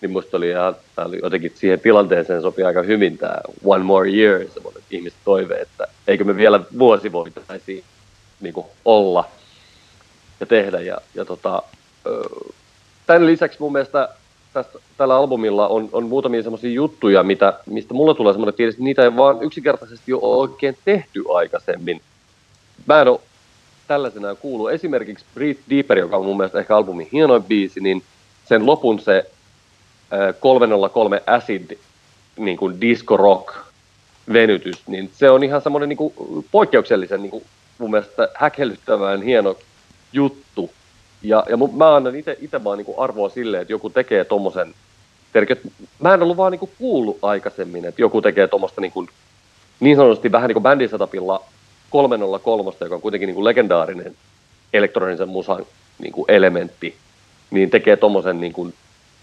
niin musta oli ihan, oli jotenkin siihen tilanteeseen sopii aika hyvin tämä One More Year, semmoinen ihmisten toive, että eikö me vielä vuosi voitaisiin niin olla ja tehdä. Ja, ja tota, tämän lisäksi mun mielestä tästä, tällä albumilla on, on muutamia semmoisia juttuja, mitä, mistä mulla tulee semmoinen fiilis, että niitä ei vaan yksinkertaisesti ole oikein tehty aikaisemmin. Mä en ole tällaisenaan kuullut. Esimerkiksi Breathe Deeper, joka on mun mielestä ehkä albumin hienoin biisi, niin sen lopun se 303 Acid niin kuin disco rock venytys, niin se on ihan semmoinen niin kuin poikkeuksellisen niin kuin mun mielestä häkellyttävän hieno juttu. Ja, ja mä annan itse vaan niin kuin arvoa sille, että joku tekee tommosen, mä en ollut vaan niin kuin kuullut aikaisemmin, että joku tekee tuommoista niin, kuin, niin sanotusti vähän niin kuin bändin setupilla 303, joka on kuitenkin niin kuin legendaarinen elektronisen musan niin kuin elementti, niin tekee tuommoisen niin kuin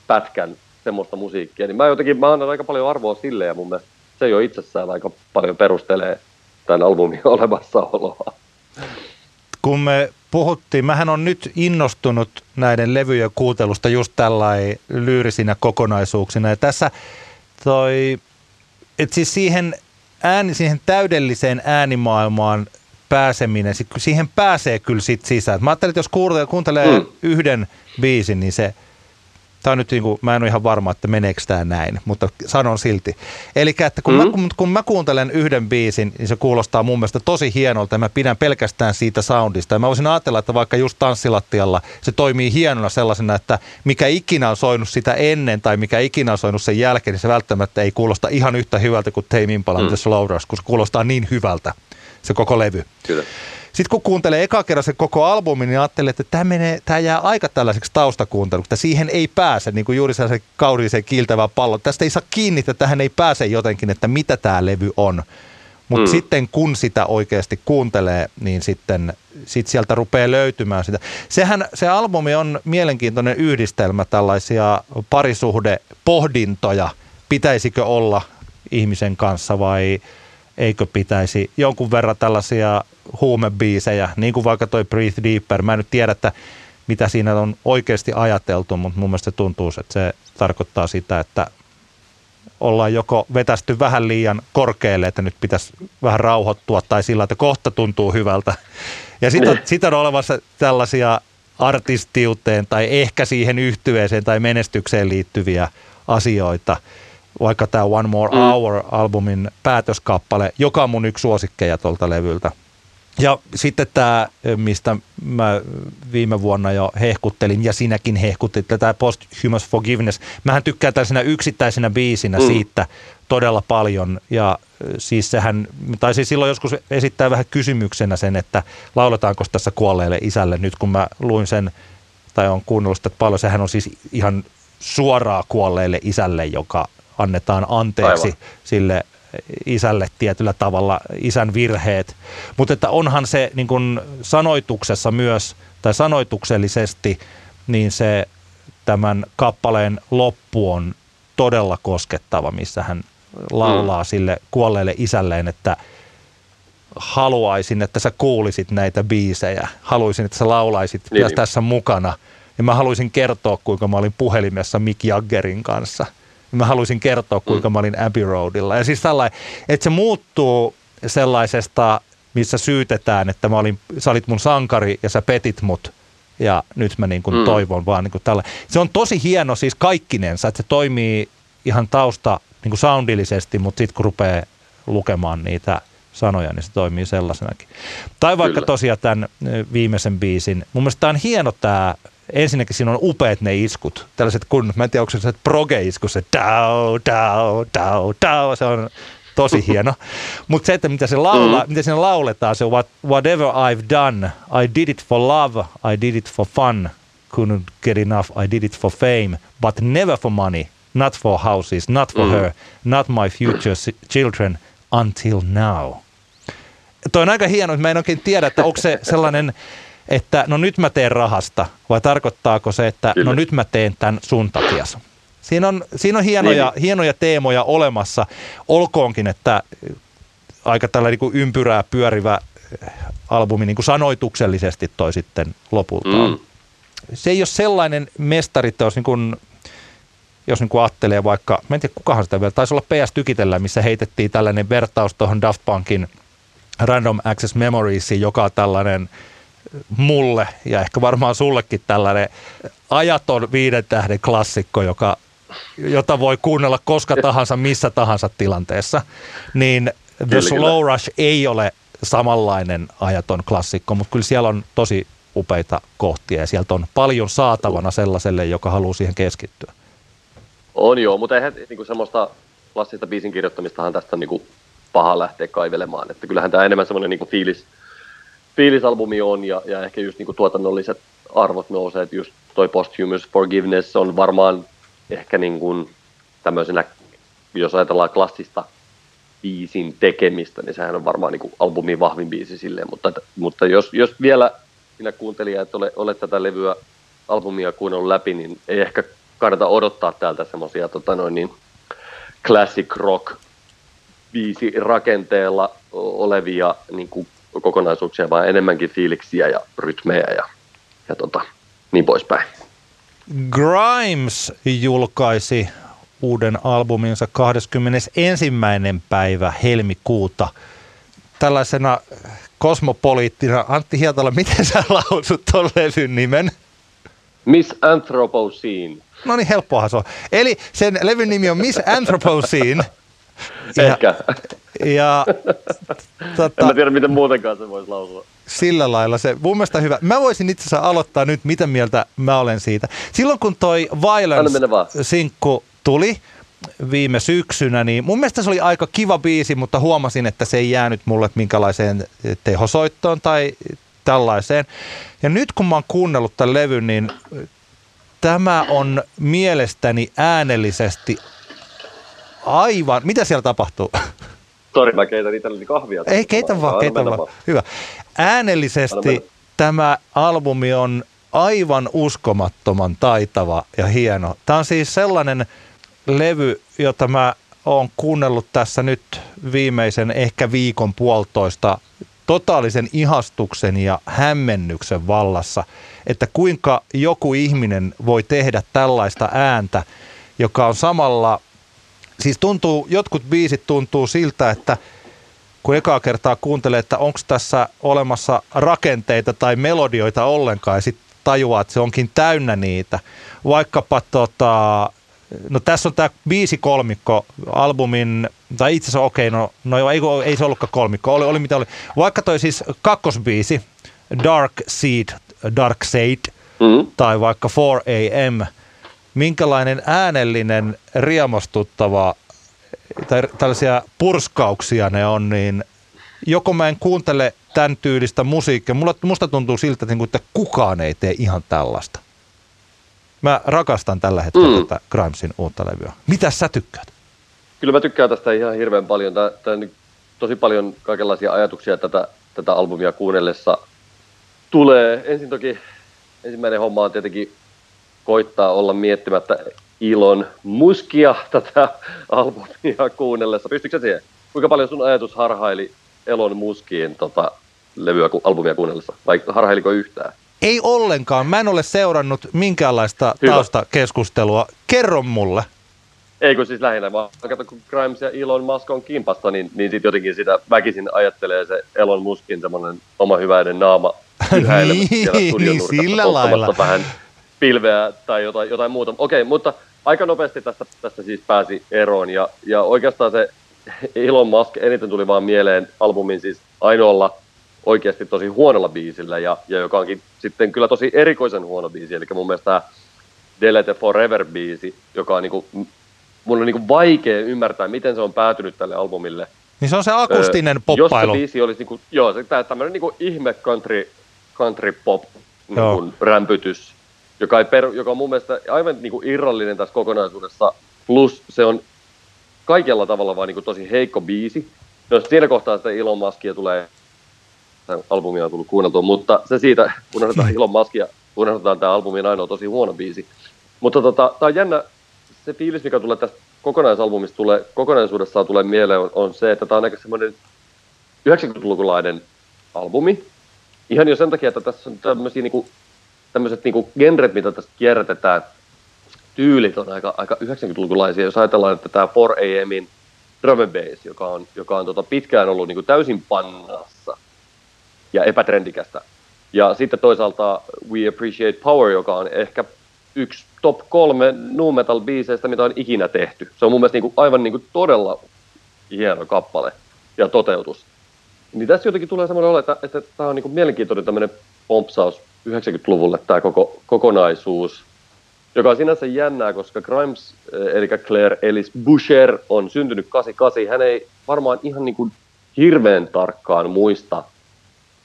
pätkän semmoista musiikkia, niin mä jotenkin mä annan aika paljon arvoa sille ja mun mielestä se jo itsessään aika paljon perustelee tämän albumin olemassaoloa. Kun me puhuttiin, mähän on nyt innostunut näiden levyjen kuuntelusta just tällainen lyyrisinä kokonaisuuksina ja tässä toi, että siis siihen, ääni, siihen täydelliseen äänimaailmaan pääseminen, siihen pääsee kyllä sit sisään. Mä ajattelin, että jos kuuntelee, kuuntelee mm. yhden biisin, niin se Tämä on nyt niin kuin, mä en ole ihan varma, että meneekö tämä näin, mutta sanon silti. Eli että kun, mm-hmm. mä, kun mä kuuntelen yhden biisin, niin se kuulostaa mun mielestä tosi hienolta ja mä pidän pelkästään siitä soundista. Ja mä voisin ajatella, että vaikka just tanssilattialla se toimii hienona sellaisena, että mikä ikinä on soinut sitä ennen tai mikä ikinä on soinut sen jälkeen, niin se välttämättä ei kuulosta ihan yhtä hyvältä kuin Tame Impala mm. The kun se kuulostaa niin hyvältä, se koko levy. Kyllä. Sitten kun kuuntelee eka kerran se koko albumin, niin ajattelee, että tämä, menee, tämä jää aika tällaiseksi taustakuunteluksi, että siihen ei pääse, niin kuin juuri se kauriiseen kiiltävä pallo. Tästä ei saa kiinni, että tähän ei pääse jotenkin, että mitä tämä levy on. Mutta mm. sitten kun sitä oikeasti kuuntelee, niin sitten sit sieltä rupeaa löytymään sitä. Sehän se albumi on mielenkiintoinen yhdistelmä tällaisia parisuhdepohdintoja. Pitäisikö olla ihmisen kanssa vai eikö pitäisi jonkun verran tällaisia huumebiisejä, niin kuin vaikka toi Breathe Deeper. Mä en nyt tiedä, että mitä siinä on oikeasti ajateltu, mutta mun mielestä se tuntuu, että se tarkoittaa sitä, että ollaan joko vetästy vähän liian korkealle, että nyt pitäisi vähän rauhoittua tai sillä, että kohta tuntuu hyvältä. Ja sitten on, sit on olemassa tällaisia artistiuteen tai ehkä siihen yhtyeeseen tai menestykseen liittyviä asioita, vaikka tämä One More mm. Hour-albumin päätöskappale, joka on mun yksi suosikkeja tuolta levyltä – ja sitten tämä, mistä mä viime vuonna jo hehkuttelin, ja sinäkin hehkutit, tämä Posthumous Forgiveness. Mähän tykkään tällaisena yksittäisenä biisinä mm. siitä todella paljon, ja siis sehän, tai siis silloin joskus esittää vähän kysymyksenä sen, että lauletaanko tässä kuolleelle isälle, nyt kun mä luin sen, tai on kuunnellut sitä paljon, sehän on siis ihan suoraa kuolleelle isälle, joka annetaan anteeksi Aivan. sille isälle tietyllä tavalla isän virheet. Mutta että onhan se niin kun sanoituksessa myös, tai sanoituksellisesti, niin se tämän kappaleen loppu on todella koskettava, missä hän laulaa mm. sille kuolleelle isälleen, että haluaisin, että sä kuulisit näitä biisejä. Haluaisin, että sä laulaisit niin. tässä mukana. Ja mä haluaisin kertoa, kuinka mä olin puhelimessa Mick Jaggerin kanssa – mä haluaisin kertoa, kuinka mä olin Abbey Roadilla. Ja siis tällainen, että se muuttuu sellaisesta, missä syytetään, että mä olin, sä olit mun sankari ja sä petit mut ja nyt mä niin kuin mm. toivon vaan niin kuin tällä. Se on tosi hieno siis kaikkinensa, että se toimii ihan tausta niin kuin soundillisesti, mutta sitten kun rupeaa lukemaan niitä sanoja, niin se toimii sellaisenakin. Tai vaikka Kyllä. tosiaan tämän viimeisen biisin. Mun mielestä tämä on hieno tämä ensinnäkin siinä on upeat ne iskut. Tällaiset kun, mä en tiedä, onko se proge-isku, se dau, dau, dau, dau, se on tosi hieno. Mutta se, että mitä se laulaa, mm-hmm. mitä siinä lauletaan, se what, whatever I've done, I did it for love, I did it for fun, couldn't get enough, I did it for fame, but never for money, not for houses, not for mm-hmm. her, not my future children, until now. Toi on aika hieno, että mä en oikein tiedä, että onko se sellainen että no nyt mä teen rahasta, vai tarkoittaako se, että no Kyllä. no nyt mä teen tämän sun takia. Siinä on, siinä on hienoja, niin. hienoja teemoja olemassa, olkoonkin, että aika tällä niin kuin ympyrää pyörivä eh, albumi niin kuin sanoituksellisesti toi sitten lopulta mm. Se ei ole sellainen mestariteos, niin kuin, jos niin kuin ajattelee vaikka, mä en tiedä kukahan sitä vielä, taisi olla PS Tykitellä, missä heitettiin tällainen vertaus tuohon Daft Punkin Random Access Memoriesiin, joka on tällainen – mulle ja ehkä varmaan sullekin tällainen ajaton viiden tähden klassikko, joka, jota voi kuunnella koska tahansa, missä tahansa tilanteessa, niin The kyllä, Slow kyllä. Rush ei ole samanlainen ajaton klassikko, mutta kyllä siellä on tosi upeita kohtia ja sieltä on paljon saatavana sellaiselle, joka haluaa siihen keskittyä. On joo, mutta eihän niin kuin semmoista klassista biisin kirjoittamistahan tästä niin kuin paha lähteä kaivelemaan. Että kyllähän tämä enemmän semmoinen niin kuin fiilis, fiilisalbumi on ja, ja ehkä just niinku tuotannolliset arvot nousee, että just toi Posthumous Forgiveness on varmaan ehkä niin kuin tämmöisenä, jos ajatellaan klassista biisin tekemistä, niin sehän on varmaan niin kuin albumin vahvin biisi silleen, mutta, mutta jos, jos vielä sinä kuuntelija, että ole, olet tätä levyä, albumia kuunnellut läpi, niin ei ehkä kannata odottaa täältä semmoisia tota niin classic rock biisi rakenteella olevia niin kuin kokonaisuuksia, vaan enemmänkin fiiliksiä ja rytmejä ja, ja tota, niin poispäin. Grimes julkaisi uuden albuminsa 21. päivä helmikuuta. Tällaisena kosmopoliittina, Antti Hietala, miten sä lausut tuon levyn nimen? Miss Anthropocene. No niin, helppoahan se on. Eli sen levyn nimi on Miss Anthropocene. Ja, Ehkä. ja En tota, mä tiedä, miten muutenkaan se voisi lausua. sillä lailla se mun mielestä hyvä. Mä voisin itse asiassa aloittaa nyt, mitä mieltä mä olen siitä. Silloin kun toi. Violence-sinkku tuli viime syksynä, niin mun mielestä se oli aika kiva biisi, mutta huomasin, että se ei jäänyt mulle minkälaiseen tehosoittoon tai tällaiseen. Ja nyt kun mä oon kuunnellut tämän levyn, niin tämä on mielestäni äänellisesti aivan... Mitä siellä tapahtuu? Sori, mä keitän itselleni kahvia. Ei, keitä vaan, keitä mennä vaan. Hyvä. Äänellisesti tämä albumi on aivan uskomattoman taitava ja hieno. Tämä on siis sellainen levy, jota mä oon kuunnellut tässä nyt viimeisen ehkä viikon puolitoista totaalisen ihastuksen ja hämmennyksen vallassa, että kuinka joku ihminen voi tehdä tällaista ääntä, joka on samalla, siis tuntuu, jotkut biisit tuntuu siltä, että kun ekaa kertaa kuuntelee, että onko tässä olemassa rakenteita tai melodioita ollenkaan, ja sitten tajuaa, että se onkin täynnä niitä. Vaikkapa tota, no tässä on tämä biisi kolmikko albumin, tai itse asiassa okei, no, no joo, ei, ei se ollutkaan kolmikko, oli, oli mitä oli. Vaikka toi siis kakkosbiisi, Dark Seed, Dark Seed, Mm. tai vaikka 4 AM, minkälainen äänellinen, riemastuttava tai tällaisia purskauksia ne on, niin joko mä en kuuntele tämän tyylistä musiikkia, mulla, musta tuntuu siltä, että, niin kuin, että kukaan ei tee ihan tällaista. Mä rakastan tällä hetkellä mm. Tätä Grimesin uutta levyä. Mitä sä tykkäät? Kyllä mä tykkään tästä ihan hirveän paljon. Tää, tää nyt tosi paljon kaikenlaisia ajatuksia tätä, tätä albumia kuunnellessa tulee. Ensin toki ensimmäinen homma on tietenkin koittaa olla miettimättä Ilon muskia tätä albumia kuunnellessa. Pystytkö siihen? Kuinka paljon sun ajatus harhaili Elon muskiin tota, levyä, albumia kuunnellessa? Vai harhailiko yhtään? Ei ollenkaan. Mä en ole seurannut minkäänlaista Hyvä. taustakeskustelua. Kerro mulle. Ei kun siis lähinnä, vaan kato, kun Grimes ja Elon Musk on kimpasta, niin, niin sitten jotenkin sitä väkisin ajattelee se Elon Muskin semmoinen oma hyväinen naama Niin, niin, sillä lailla. vähän pilveä tai jotain, jotain muuta. Okei, mutta aika nopeasti tästä, tästä siis pääsi eroon ja, ja oikeastaan se Elon Musk eniten tuli vaan mieleen albumin siis ainoalla oikeasti tosi huonolla biisillä ja, ja joka onkin sitten kyllä tosi erikoisen huono biisi, eli mun mielestä tämä Delete Forever-biisi, joka on niinku, mun on niinku vaikea ymmärtää, miten se on päätynyt tälle albumille. Niin se on se akustinen Öö, poppailu. Jos se biisi olisi niinku, joo, se, tämmöinen niinku ihme country, country pop niinku, rämpytys, joka, ei per, joka on mun mielestä aivan niinku irrallinen tässä kokonaisuudessa, plus se on kaikella tavalla vaan niinku tosi heikko biisi. No siinä kohtaa sitä Elon Muskia tulee, tämä albumi on tullut kuunneltua, mutta se siitä, unohdetaan Elon Muskia, unohdetaan tämä albumin ainoa tosi huono biisi. Mutta tota, tämä on jännä, se fiilis, mikä tulee tästä kokonaisalbumista tulee, kokonaisuudessaan tulee mieleen, on, on se, että tämä on aika semmoinen 90-lukulainen albumi. Ihan jo sen takia, että tässä on tämmöisiä niinku, tämmöiset niinku genret, mitä tässä kierrätetään, tyylit on aika, aika 90-lukulaisia. Jos ajatellaan, että tämä 4AMin drum and bass, joka on, joka on tota pitkään ollut niinku täysin pannassa ja epätrendikästä. Ja sitten toisaalta We Appreciate Power, joka on ehkä yksi top kolme nu metal biiseistä, mitä on ikinä tehty. Se on mun mielestä niinku, aivan niinku todella hieno kappale ja toteutus. Niin tässä jotenkin tulee semmoinen olo, että, että tämä on niinku mielenkiintoinen tämmöinen pompsaus 90-luvulle tämä koko kokonaisuus, joka on sinänsä jännää, koska Grimes, eh, eli Claire Ellis Busher, on syntynyt 88. Hän ei varmaan ihan niin kuin hirveän tarkkaan muista,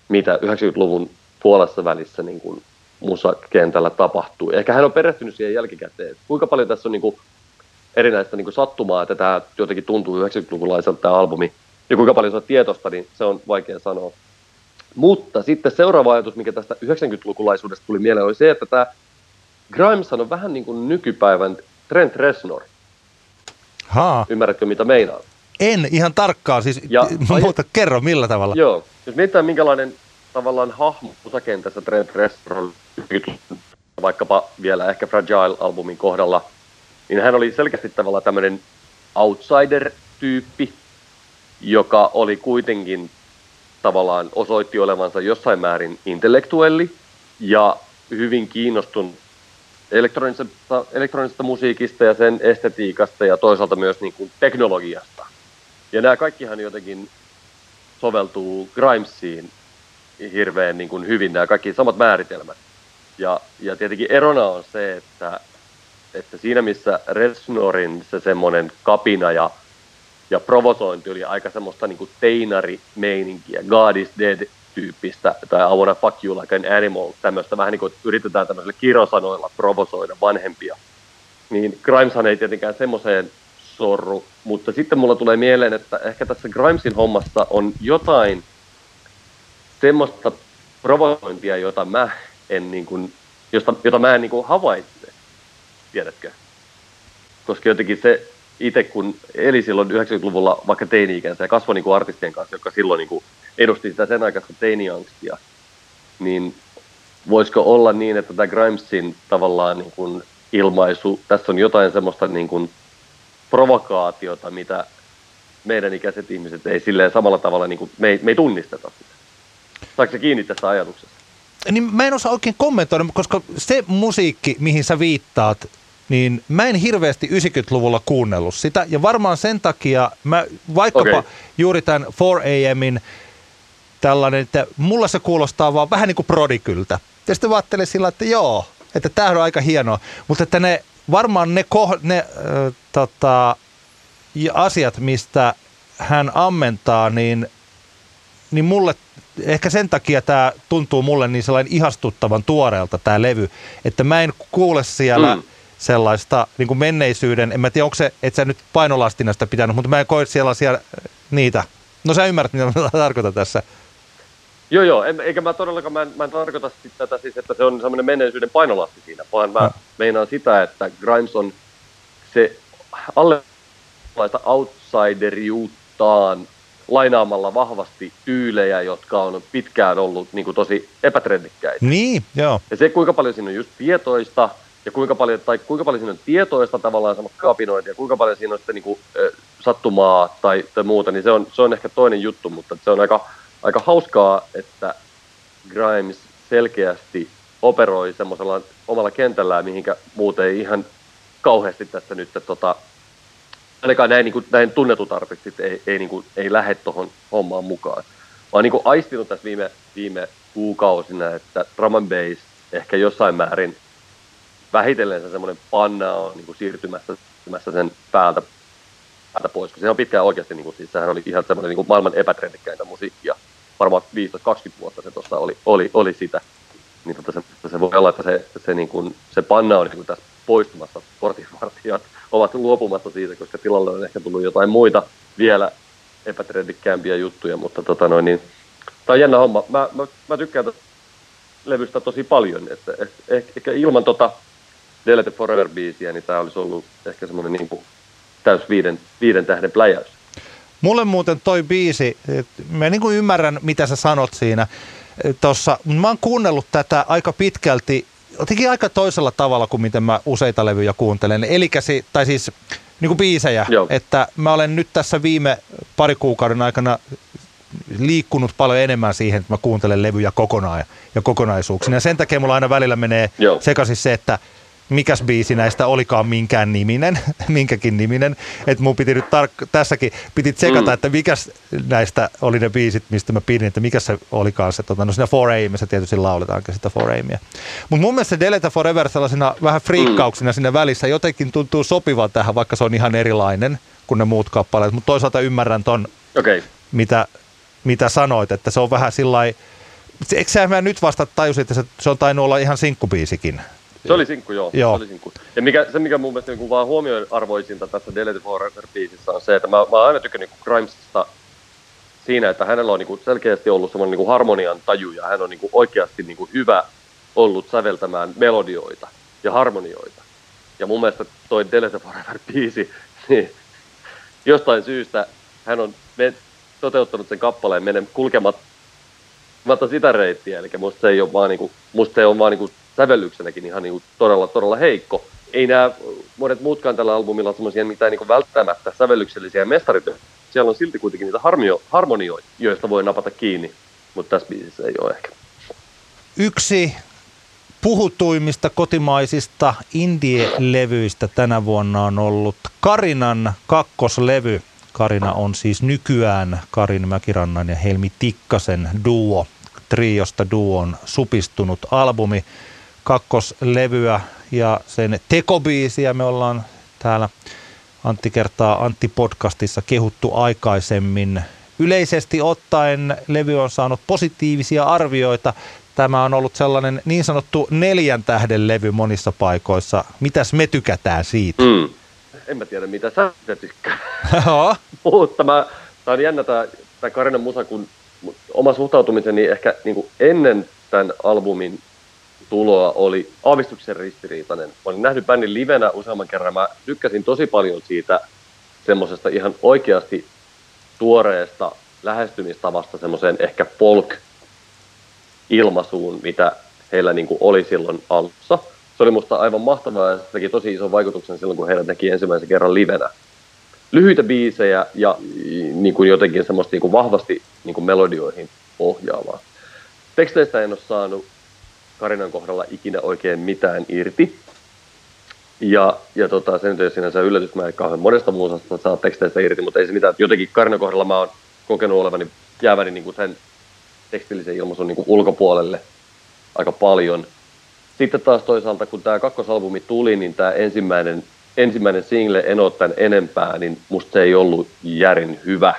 mitä 90-luvun puolessa välissä niin kuin musakentällä tapahtui. Ehkä hän on perehtynyt siihen jälkikäteen. Kuinka paljon tässä on niin kuin erinäistä niin kuin sattumaa, että tämä jotenkin tuntuu 90-luvulaiselta tämä albumi, ja kuinka paljon se on tietosta, niin se on vaikea sanoa. Mutta sitten seuraava ajatus, mikä tästä 90-lukulaisuudesta tuli mieleen, oli se, että tämä Grimes on vähän niin kuin nykypäivän Trent Reznor. Haa. Ymmärrätkö, mitä meinaan? En ihan tarkkaan, siis Ja- mutta kerro millä tavalla. Joo. Jos mietitään, minkälainen tavallaan hahmo musakentässä Trent Reznor vaikkapa vielä ehkä Fragile-albumin kohdalla, niin hän oli selkeästi tavallaan tämmöinen outsider-tyyppi, joka oli kuitenkin tavallaan osoitti olevansa jossain määrin intellektuelli ja hyvin kiinnostunut elektronisesta, elektronisesta musiikista ja sen estetiikasta ja toisaalta myös niin kuin teknologiasta. Ja nämä kaikkihan jotenkin soveltuu Grimesiin hirveän niin kuin hyvin, nämä kaikki samat määritelmät. Ja, ja tietenkin erona on se, että, että siinä missä Resnorin se semmoinen kapina ja, ja provosointi oli aika semmoista niin kuin teinari-meininkiä, God is dead tyyppistä, tai I wanna fuck you like an animal, tämmöistä vähän niin kuin yritetään tämmöisillä kirosanoilla provosoida vanhempia. Niin Grimeshan ei tietenkään semmoiseen sorru, mutta sitten mulla tulee mieleen, että ehkä tässä Grimesin hommassa on jotain semmoista provosointia, jota mä en niin kuin, josta, jota mä en niin kuin havaitse, tiedätkö? Koska jotenkin se itse kun eli silloin 90-luvulla vaikka teini-ikänsä ja kasvoi niin kuin artistien kanssa, joka silloin niin kuin edusti sitä sen aikaista teiniangstia, niin voisiko olla niin, että tämä Grimesin tavallaan niin kuin ilmaisu, tässä on jotain semmoista niin kuin provokaatiota, mitä meidän ikäiset ihmiset ei silleen samalla tavalla, niin kuin, me, ei, me ei tunnisteta sitä. Saatko se kiinni tässä ajatuksessa? Niin mä en osaa oikein kommentoida, koska se musiikki, mihin sä viittaat, niin mä en hirveästi 90-luvulla kuunnellut sitä. Ja varmaan sen takia mä vaikkapa okay. juuri tämän 4AMin tällainen, että mulla se kuulostaa vaan vähän niin kuin prodikyltä. Ja sitten ajattelin sillä, että joo, että tämä on aika hienoa. Mutta että ne varmaan ne, koh, ne äh, tota, asiat, mistä hän ammentaa, niin, niin mulle ehkä sen takia tämä tuntuu mulle niin sellainen ihastuttavan tuoreelta tämä levy, että mä en kuule siellä mm. Sellaista niin kuin menneisyyden, en mä tiedä onko se, että sä nyt painolastinasta pitänyt, mutta mä en koe sellaisia niitä. No sä ymmärrät, mitä mä tarkoitan tässä. Joo, joo, en, eikä mä todellakaan, mä en, mä en tarkoita tätä siis, että se on semmoinen menneisyyden painolasti siinä, vaan mä no. meinaan sitä, että Grimes on se alle outsideriuttaan lainaamalla vahvasti tyylejä, jotka on pitkään ollut niin kuin tosi epätrendikkäitä. Niin, joo. Ja se, kuinka paljon siinä on just tietoista, ja kuinka paljon, tai kuinka paljon siinä on tietoista tavallaan sama kapinointia, ja kuinka paljon siinä on sitten niin kuin, sattumaa tai, tai muuta, niin se on, se on ehkä toinen juttu, mutta se on aika, aika hauskaa, että Grimes selkeästi operoi semmoisella omalla kentällään, mihinkä muuten ei ihan kauheasti tässä nyt tota, ainakaan näin, niin kuin, näin tunnetut artistit ei, ei, niin kuin, ei lähde tuohon hommaan mukaan. Mä oon niin kuin aistinut tässä viime, viime kuukausina, että drum and bass ehkä jossain määrin vähitellen se semmoinen panna on niin kuin siirtymässä, siirtymässä sen päältä, päältä pois, se on pitkään oikeasti, niin kuin, siis sehän oli ihan semmoinen niin kuin maailman epätrendikkäintä musiikkia, varmaan 15-20 vuotta se tuossa oli, oli, oli sitä. Niin tota se, se voi olla, että se, se, niin kuin, se panna on niin kuin tässä poistumassa portinvartijat ovat luopumassa siitä, koska tilalle on ehkä tullut jotain muita vielä epätrendikkäämpiä juttuja, mutta tota noin, niin, tämä on jännä homma. Mä, mä, mä tykkään levystä tosi paljon, että ehkä, ehkä ilman tota Delete Forever-biisiä, niin tämä olisi ollut ehkä semmoinen niin kuin täys viiden, viiden tähden pläjäys. Mulle muuten toi biisi, mä niin kuin ymmärrän mitä sä sanot siinä tuossa, mä oon kuunnellut tätä aika pitkälti jotenkin aika toisella tavalla kuin miten mä useita levyjä kuuntelen. Eli tai siis niin kuin biisejä, Joo. että mä olen nyt tässä viime pari kuukauden aikana liikkunut paljon enemmän siihen, että mä kuuntelen levyjä kokonaan ja kokonaisuuksina. Ja sen takia mulla aina välillä menee Joo. sekaisin se, että mikäs biisi näistä olikaan minkään niminen, minkäkin niminen. Että mun piti nyt tark- tässäkin piti tsekata, mm. että mikäs näistä oli ne biisit, mistä mä pidin, että mikä se olikaan se, tota, no siinä 4 tietysti lauletaankin sitä 4 Mutta mun mielestä se Delete Forever sellaisena vähän friikkauksena mm. sinne välissä jotenkin tuntuu sopivan tähän, vaikka se on ihan erilainen kuin ne muut kappaleet. Mutta toisaalta ymmärrän ton, okay. mitä, mitä sanoit, että se on vähän sillä Eikö sä nyt vasta tajusit, että se, se on tainnut olla ihan sinkkubiisikin? Se oli sinkku, joo. joo. Se oli sinkku. Ja mikä, se, mikä mun mielestä niin vaan huomioarvoisinta tässä Delete Forever-biisissä on se, että mä, mä oon aina tykännyt niin Grimesista siinä, että hänellä on niin kuin selkeästi ollut semmoinen niin harmonian taju ja hän on niin kuin oikeasti niin kuin hyvä ollut säveltämään melodioita ja harmonioita. Ja mun mielestä toi Delete Forever-biisi, niin jostain syystä hän on toteuttanut sen kappaleen menen kulkemat sitä reittiä, eli musta se ei ole vaan, niinku, musta se on vaan niinku sävellyksenäkin ihan niin todella, todella heikko. Ei nämä monet muutkaan tällä albumilla semmoisia mitään niin välttämättä sävellyksellisiä mestarityötä. Siellä on silti kuitenkin niitä harmio, harmonioita, joista voi napata kiinni, mutta tässä biisissä ei ole ehkä. Yksi puhutuimmista kotimaisista indie-levyistä tänä vuonna on ollut Karinan kakkoslevy. Karina on siis nykyään Karin Mäkirannan ja Helmi Tikkasen duo. Triosta duon supistunut albumi. Kakkoslevyä ja sen tekobiisiä me ollaan täällä Antti kertaa Antti podcastissa kehuttu aikaisemmin. Yleisesti ottaen levy on saanut positiivisia arvioita. Tämä on ollut sellainen niin sanottu neljän tähden levy monissa paikoissa. Mitäs me tykätään siitä? Mm. En mä tiedä, mitä sä tykkää. Mutta mä, tää on jännä tää, tää Karinan musa, kun oma suhtautumiseni ehkä niin kuin ennen tämän albumin tuloa oli aavistuksen ristiriitainen. Mä olin nähnyt bändin livenä useamman kerran. Mä tykkäsin tosi paljon siitä semmoisesta ihan oikeasti tuoreesta lähestymistavasta semmoiseen ehkä folk-ilmaisuun, mitä heillä niin kuin oli silloin alussa. Se oli musta aivan mahtavaa ja se teki tosi ison vaikutuksen silloin, kun heidät näki ensimmäisen kerran livenä. Lyhyitä biisejä ja niin kuin jotenkin semmoista niin kuin vahvasti niin kuin melodioihin ohjaavaa. Teksteistä en ole saanut Karinan kohdalla ikinä oikein mitään irti. Ja, ja tota, se nyt ei sinänsä yllätys, mä en kauhean monesta muusasta saa teksteistä irti, mutta ei se mitään. Jotenkin Karinan kohdalla mä oon kokenut olevani jääväni niin kuin sen tekstillisen ilmaisun niin kuin ulkopuolelle aika paljon. Sitten taas toisaalta, kun tämä kakkosalbumi tuli, niin tämä ensimmäinen, ensimmäinen single, En ole tämän enempää, niin musta se ei ollut järin hyvä.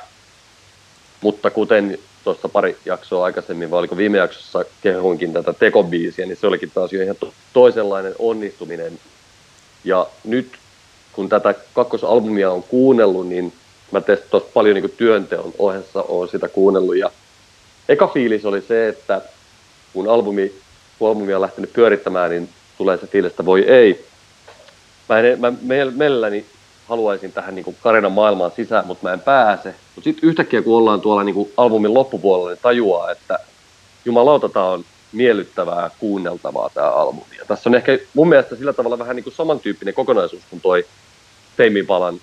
Mutta kuten tuossa pari jaksoa aikaisemmin, vai oliko viime jaksossa kehuinkin tätä tekobiisiä, niin se olikin taas jo ihan toisenlainen onnistuminen. Ja nyt kun tätä kakkosalbumia on kuunnellut, niin mä tuossa paljon niin työnteon ohessa on sitä kuunnellut. Ja eka fiilis oli se, että kun albumi, kun albumi on lähtenyt pyörittämään, niin tulee se fiilis, että voi ei. Mä, en, mä mielelläni haluaisin tähän niin Karinan maailmaan sisään, mutta mä en pääse. Mutta sitten yhtäkkiä, kun ollaan tuolla niin albumin loppupuolella, niin tajuaa, että jumalauta, tämä on miellyttävää, kuunneltavaa tämä albumi. Ja tässä on ehkä mun mielestä sillä tavalla vähän niin kuin samantyyppinen kokonaisuus kuin toi Tame Palan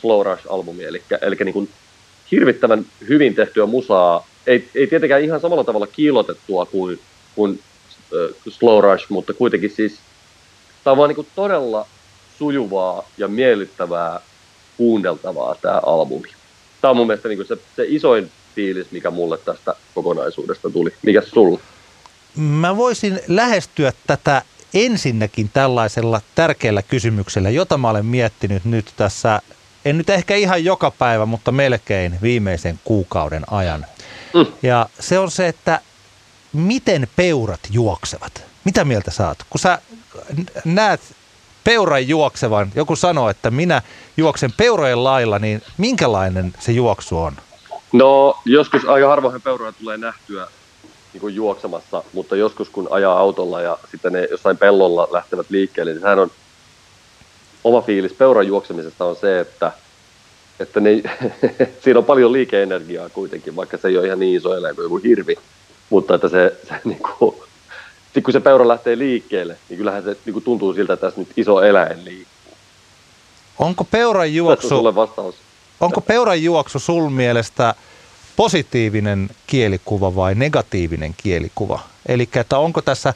Slow Rush-albumi, eli, eli niin kuin hirvittävän hyvin tehtyä musaa, ei, ei tietenkään ihan samalla tavalla kiilotettua kuin, kuin äh, Slow Rush, mutta kuitenkin siis tämä on vaan niin kuin todella sujuvaa ja miellyttävää kuunneltavaa tämä albumi. Tämä on mun mielestä niin se, se isoin fiilis, mikä mulle tästä kokonaisuudesta tuli. Mikä sulla? Mä voisin lähestyä tätä ensinnäkin tällaisella tärkeällä kysymyksellä, jota mä olen miettinyt nyt tässä, en nyt ehkä ihan joka päivä, mutta melkein viimeisen kuukauden ajan. Mm. Ja se on se, että miten peurat juoksevat. Mitä mieltä saat? Kun sä näet peuran juoksevan, joku sanoo, että minä juoksen peurojen lailla, niin minkälainen se juoksu on? No joskus aika harvoin peuroja tulee nähtyä niin kuin juoksemassa, mutta joskus kun ajaa autolla ja sitten ne jossain pellolla lähtevät liikkeelle, niin sehän on oma fiilis peuran juoksemisesta on se, että, että ne, siinä on paljon liikeenergiaa kuitenkin, vaikka se ei ole ihan niin iso eläin kuin joku hirvi, mutta että se, se niin kuin, sitten kun se peura lähtee liikkeelle, niin kyllähän se niin kuin tuntuu siltä, että tässä nyt iso eläin liikkuu. Onko peuran juoksu, onko peuran juoksu sul mielestä positiivinen kielikuva vai negatiivinen kielikuva? Eli että onko tässä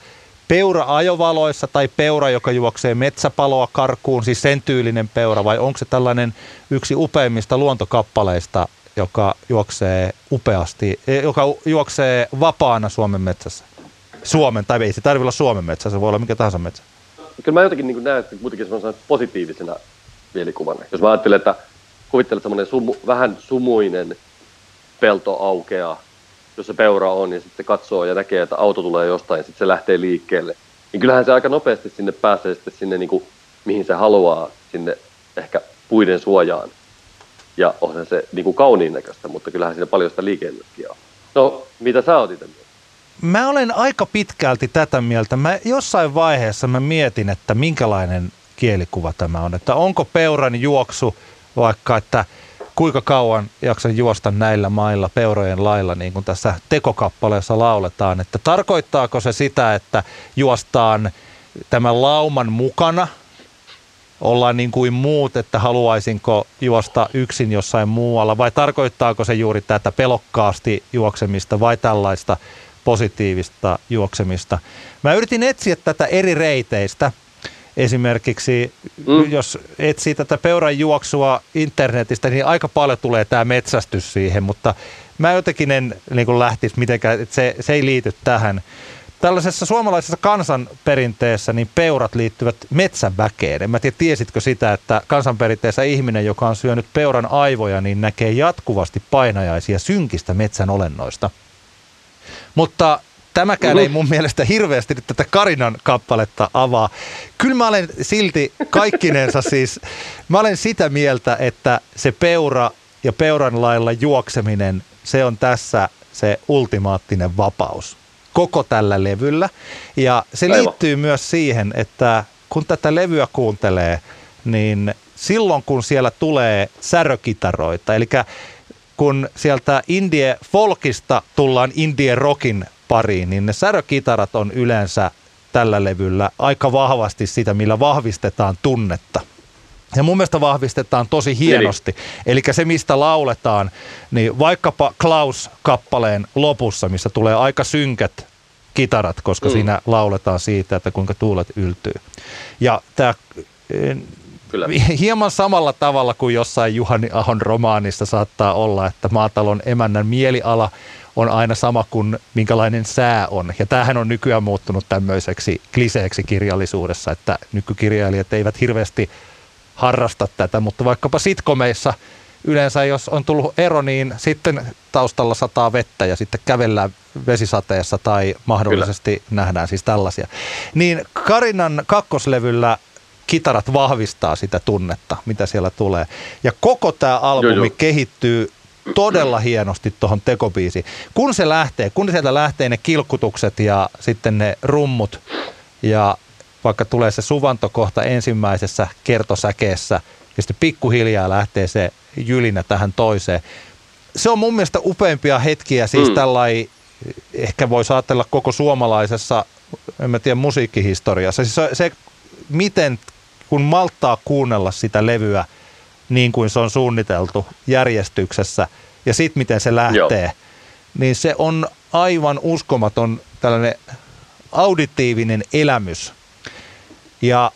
peura ajovaloissa tai peura, joka juoksee metsäpaloa karkuun, siis sen tyylinen peura, vai onko se tällainen yksi upeimmista luontokappaleista, joka juoksee upeasti, joka juoksee vapaana Suomen metsässä? Suomen, tai ei se tarvitse olla Suomen metsä, se voi olla mikä tahansa metsä. Kyllä mä jotenkin niin näen että kuitenkin semmoisena positiivisena mielikuvana. Jos mä ajattelen, että kuvittelet semmoinen sumu, vähän sumuinen pelto aukeaa, jossa peura on, ja sitten katsoo ja näkee, että auto tulee jostain, ja sitten se lähtee liikkeelle. Niin kyllähän se aika nopeasti sinne pääsee sitten sinne, niin kuin, mihin se haluaa, sinne ehkä puiden suojaan. Ja onhan se niin kuin kauniin näköistä, mutta kyllähän siinä paljon sitä liikennetkin on. No, mitä sä oot itse Mä olen aika pitkälti tätä mieltä. Mä jossain vaiheessa mä mietin, että minkälainen kielikuva tämä on. Että onko peuran juoksu vaikka, että kuinka kauan jaksan juosta näillä mailla peurojen lailla, niin kuin tässä tekokappaleessa lauletaan. Että tarkoittaako se sitä, että juostaan tämän lauman mukana, ollaan niin kuin muut, että haluaisinko juosta yksin jossain muualla, vai tarkoittaako se juuri tätä pelokkaasti juoksemista vai tällaista positiivista juoksemista. Mä yritin etsiä tätä eri reiteistä. Esimerkiksi mm. jos etsii tätä peuran juoksua internetistä, niin aika paljon tulee tämä metsästys siihen, mutta mä jotenkin en niin lähtisi mitenkään, että se, se ei liity tähän. Tällaisessa suomalaisessa kansanperinteessä niin peurat liittyvät metsänväkeen. En mä tiedä, tiesitkö sitä, että kansanperinteessä ihminen, joka on syönyt peuran aivoja, niin näkee jatkuvasti painajaisia synkistä metsän olennoista. Mutta tämäkään ei mun mielestä hirveästi nyt tätä Karinan kappaletta avaa. Kyllä mä olen silti kaikkinensa siis, mä olen sitä mieltä, että se peura ja peuran lailla juokseminen, se on tässä se ultimaattinen vapaus koko tällä levyllä. Ja se Aivan. liittyy myös siihen, että kun tätä levyä kuuntelee, niin silloin kun siellä tulee särökitaroita, eli kun sieltä indie folkista tullaan indie rockin pariin, niin ne särökitarat on yleensä tällä levyllä aika vahvasti sitä, millä vahvistetaan tunnetta. Ja mun mielestä vahvistetaan tosi hienosti. Eli, se, mistä lauletaan, niin vaikkapa Klaus-kappaleen lopussa, missä tulee aika synkät kitarat, koska mm. siinä lauletaan siitä, että kuinka tuulet yltyy. Ja tämä Kyllä. hieman samalla tavalla kuin jossain Juhani Ahon romaanissa saattaa olla, että maatalon emännän mieliala on aina sama kuin minkälainen sää on. Ja tämähän on nykyään muuttunut tämmöiseksi kliseeksi kirjallisuudessa, että nykykirjailijat eivät hirveästi harrasta tätä, mutta vaikkapa sitkomeissa yleensä jos on tullut ero, niin sitten taustalla sataa vettä ja sitten kävellään vesisateessa tai mahdollisesti Kyllä. nähdään siis tällaisia. Niin Karinan kakkoslevyllä kitarat vahvistaa sitä tunnetta, mitä siellä tulee. Ja koko tämä albumi joo, joo. kehittyy todella hienosti tuohon tekobiisiin. Kun se lähtee, kun sieltä lähtee ne kilkutukset ja sitten ne rummut ja vaikka tulee se suvantokohta ensimmäisessä kertosäkeessä ja sitten pikkuhiljaa lähtee se jylinä tähän toiseen. Se on mun mielestä upeimpia hetkiä, siis mm. tällai, ehkä voi ajatella koko suomalaisessa, en mä tiedä, musiikkihistoriassa. Siis se, se, miten kun malttaa kuunnella sitä levyä niin kuin se on suunniteltu järjestyksessä ja sitten miten se lähtee, Joo. niin se on aivan uskomaton tällainen auditiivinen elämys. Ja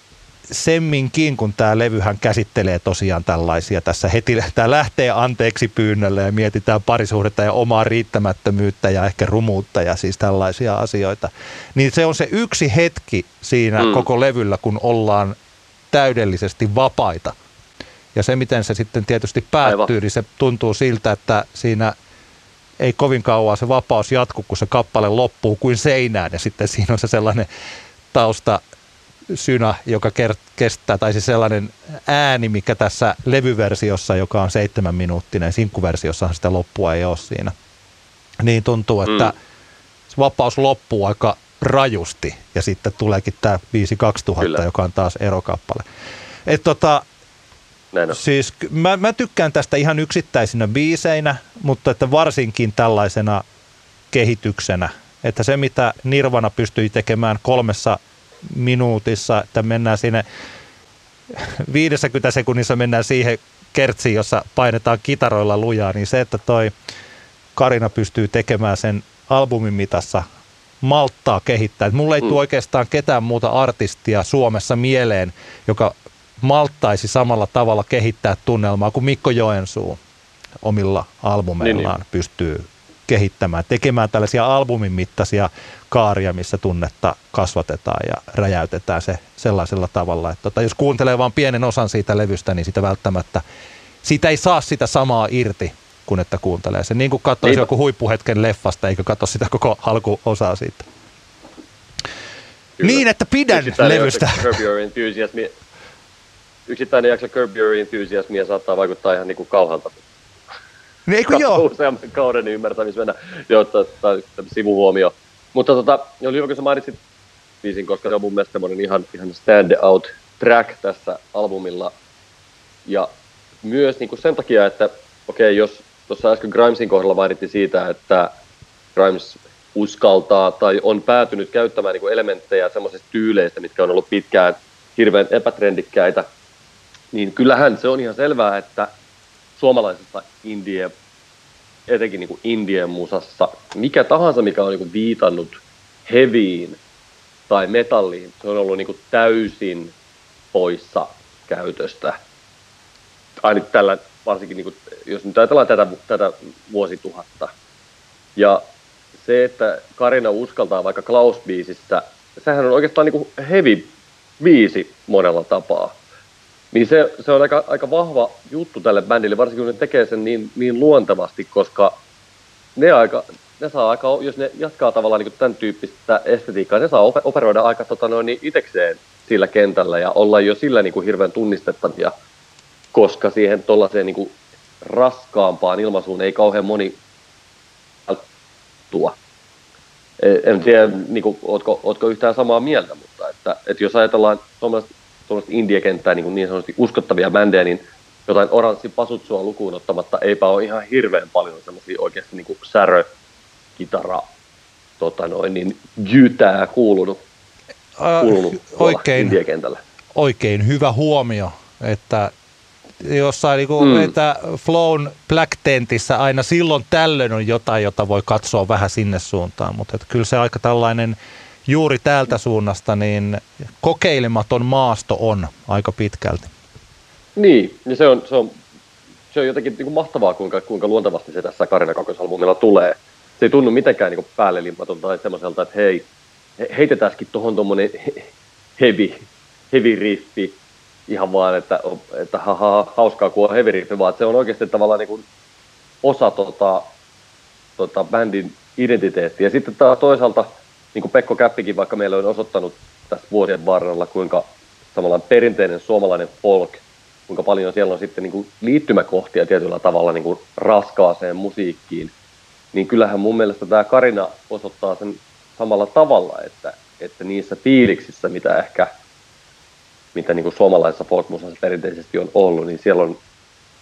semminkin, kun tämä levyhän käsittelee tosiaan tällaisia tässä heti, tämä lähtee anteeksi pyynnölle ja mietitään parisuhdetta ja omaa riittämättömyyttä ja ehkä rumuutta ja siis tällaisia asioita. Niin se on se yksi hetki siinä mm. koko levyllä, kun ollaan täydellisesti vapaita. Ja se, miten se sitten tietysti päättyy, Aivan. niin se tuntuu siltä, että siinä ei kovin kauan se vapaus jatku, kun se kappale loppuu kuin seinään ja sitten siinä on se sellainen tausta synä, joka kestää, tai siis sellainen ääni, mikä tässä levyversiossa, joka on seitsemän minuuttinen, sinkkuversiossahan sitä loppua ei ole siinä, niin tuntuu, että mm. se vapaus loppuu aika rajusti, ja sitten tuleekin tämä 5 2000, Kyllä. joka on taas erokappale. Et tota, Siis mä, mä tykkään tästä ihan yksittäisinä biiseinä, mutta että varsinkin tällaisena kehityksenä, että se mitä Nirvana pystyi tekemään kolmessa minuutissa, että mennään sinne 50 sekunnissa mennään siihen kertsiin, jossa painetaan kitaroilla lujaa, niin se, että toi Karina pystyy tekemään sen albumin mitassa, malttaa kehittää. Et mulla ei mm. tule oikeastaan ketään muuta artistia Suomessa mieleen, joka malttaisi samalla tavalla kehittää tunnelmaa kuin Mikko Joensuu omilla albumeillaan niin, niin. pystyy kehittämään, tekemään tällaisia albumin mittaisia kaaria, missä tunnetta kasvatetaan ja räjäytetään se sellaisella tavalla, että tota, jos kuuntelee vain pienen osan siitä levystä, niin sitä välttämättä, siitä ei saa sitä samaa irti, kun että kuuntelee sen. Niin kuin katsoisi niin. joku huippuhetken leffasta, eikä katso sitä koko alkuosaa siitä. Kyllä. Niin, että pidän levystä. Curb Your Enthusiasm, yksittäinen jakso Curb Your Enthusiasmia saattaa vaikuttaa ihan niin kuin kauhalta. Niin eikö joo? Useamman kauden ymmärtämisellä, joo, tai sivuhuomio. Mutta tota, oli hyvä, kun sä mainitsit biisin, koska se on mun mielestä semmoinen ihan, ihan stand out track tässä albumilla. Ja myös niin kuin sen takia, että okei, okay, jos tuossa äsken Grimesin kohdalla mainittiin siitä, että Grimes uskaltaa tai on päätynyt käyttämään niin kuin elementtejä semmoisista tyyleistä, mitkä on ollut pitkään hirveän epätrendikkäitä, niin kyllähän se on ihan selvää, että suomalaisessa indie etenkin niin kuin Indian musassa, mikä tahansa, mikä on niin kuin viitannut heviin tai metalliin, se on ollut niin kuin täysin poissa käytöstä. Aina tällä, varsinkin niin kuin, jos nyt ajatellaan tätä, tätä vuosituhatta. Ja se, että Karina uskaltaa vaikka Klaus-biisissä, sehän on oikeastaan niin kuin heavy biisi monella tapaa. Niin se, se on aika, aika vahva juttu tälle bändille, varsinkin kun ne tekee sen niin, niin luontevasti, koska ne, aika, ne saa aika, jos ne jatkaa tavallaan niin tämän tyyppistä estetiikkaa, ne saa operoida aika tota noin, niin itekseen sillä kentällä ja olla jo sillä niin kuin hirveän tunnistettavia, koska siihen tuollaiseen niin raskaampaan ilmaisuun ei kauhean moni tuo. En tiedä, niin kuin, ootko, ootko yhtään samaa mieltä, mutta että, että jos ajatellaan tuommoista indie-kenttää niin, niin sanotusti uskottavia bändejä, niin jotain oranssi pasutsua lukuun ottamatta eipä ole ihan hirveän paljon semmoisia oikeasti niin särö, kitara, tota noin, niin jytää kuulunut, kuulunut äh, oikein, oikein hyvä huomio, että jossain niin kuin, mm. että Flown Black Tentissä aina silloin tällöin on jotain, jota voi katsoa vähän sinne suuntaan, mutta että kyllä se aika tällainen juuri täältä suunnasta niin kokeilematon maasto on aika pitkälti. Niin, ja se on, se on, se on jotenkin niin kuin mahtavaa, kuinka, kuinka luontevasti se tässä Karina kakkosalbumilla tulee. Se ei tunnu mitenkään niin päälle limmatolta tai semmoiselta, että hei, heitetäänkin tuohon tuommoinen heavy, heavy riffi, ihan vaan, että, että ha, ha, hauskaa kun on heavy riffi, vaan se on oikeasti tavallaan niin osa tota, tota bändin identiteettiä. Ja sitten taas toisaalta – niin kuin Pekko Käppikin vaikka meillä on osoittanut tässä vuosien varrella, kuinka samalla perinteinen suomalainen folk, kuinka paljon siellä on sitten niin kuin liittymäkohtia tietyllä tavalla niin kuin raskaaseen musiikkiin, niin kyllähän mun mielestä tämä Karina osoittaa sen samalla tavalla, että, että niissä fiiliksissä, mitä ehkä mitä niin kuin suomalaisessa folkmusassa perinteisesti on ollut, niin siellä on,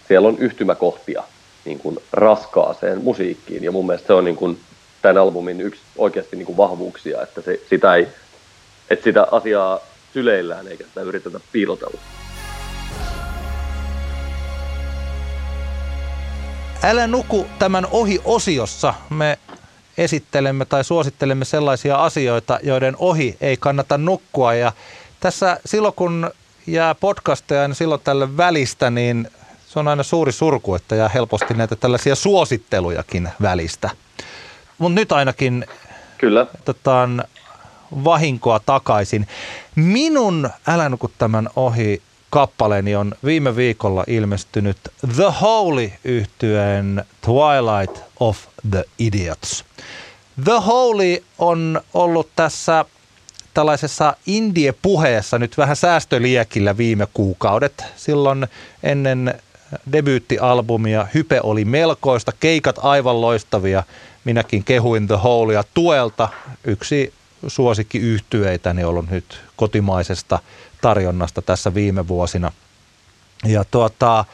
siellä on yhtymäkohtia niin kuin raskaaseen musiikkiin. Ja mun mielestä se on niin kuin tämän albumin yksi oikeasti niin kuin vahvuuksia, että se, sitä, ei, että sitä asiaa syleillään eikä sitä yritetä piilotella. Älä nuku tämän ohi osiossa. Me esittelemme tai suosittelemme sellaisia asioita, joiden ohi ei kannata nukkua. Ja tässä silloin kun jää podcasteja niin silloin tälle välistä, niin se on aina suuri surku, että jää helposti näitä tällaisia suosittelujakin välistä. Mutta nyt ainakin Kyllä. Otetaan vahinkoa takaisin. Minun Älä nuku tämän ohi kappaleeni on viime viikolla ilmestynyt The Holy yhtyeen Twilight of the Idiots. The Holy on ollut tässä tällaisessa indie-puheessa nyt vähän säästöliekillä viime kuukaudet. Silloin ennen debyyttialbumia hype oli melkoista, keikat aivan loistavia – minäkin kehuin The Holea tuelta. Yksi suosikki yhtyeitäni ollut nyt kotimaisesta tarjonnasta tässä viime vuosina. Ja tuota,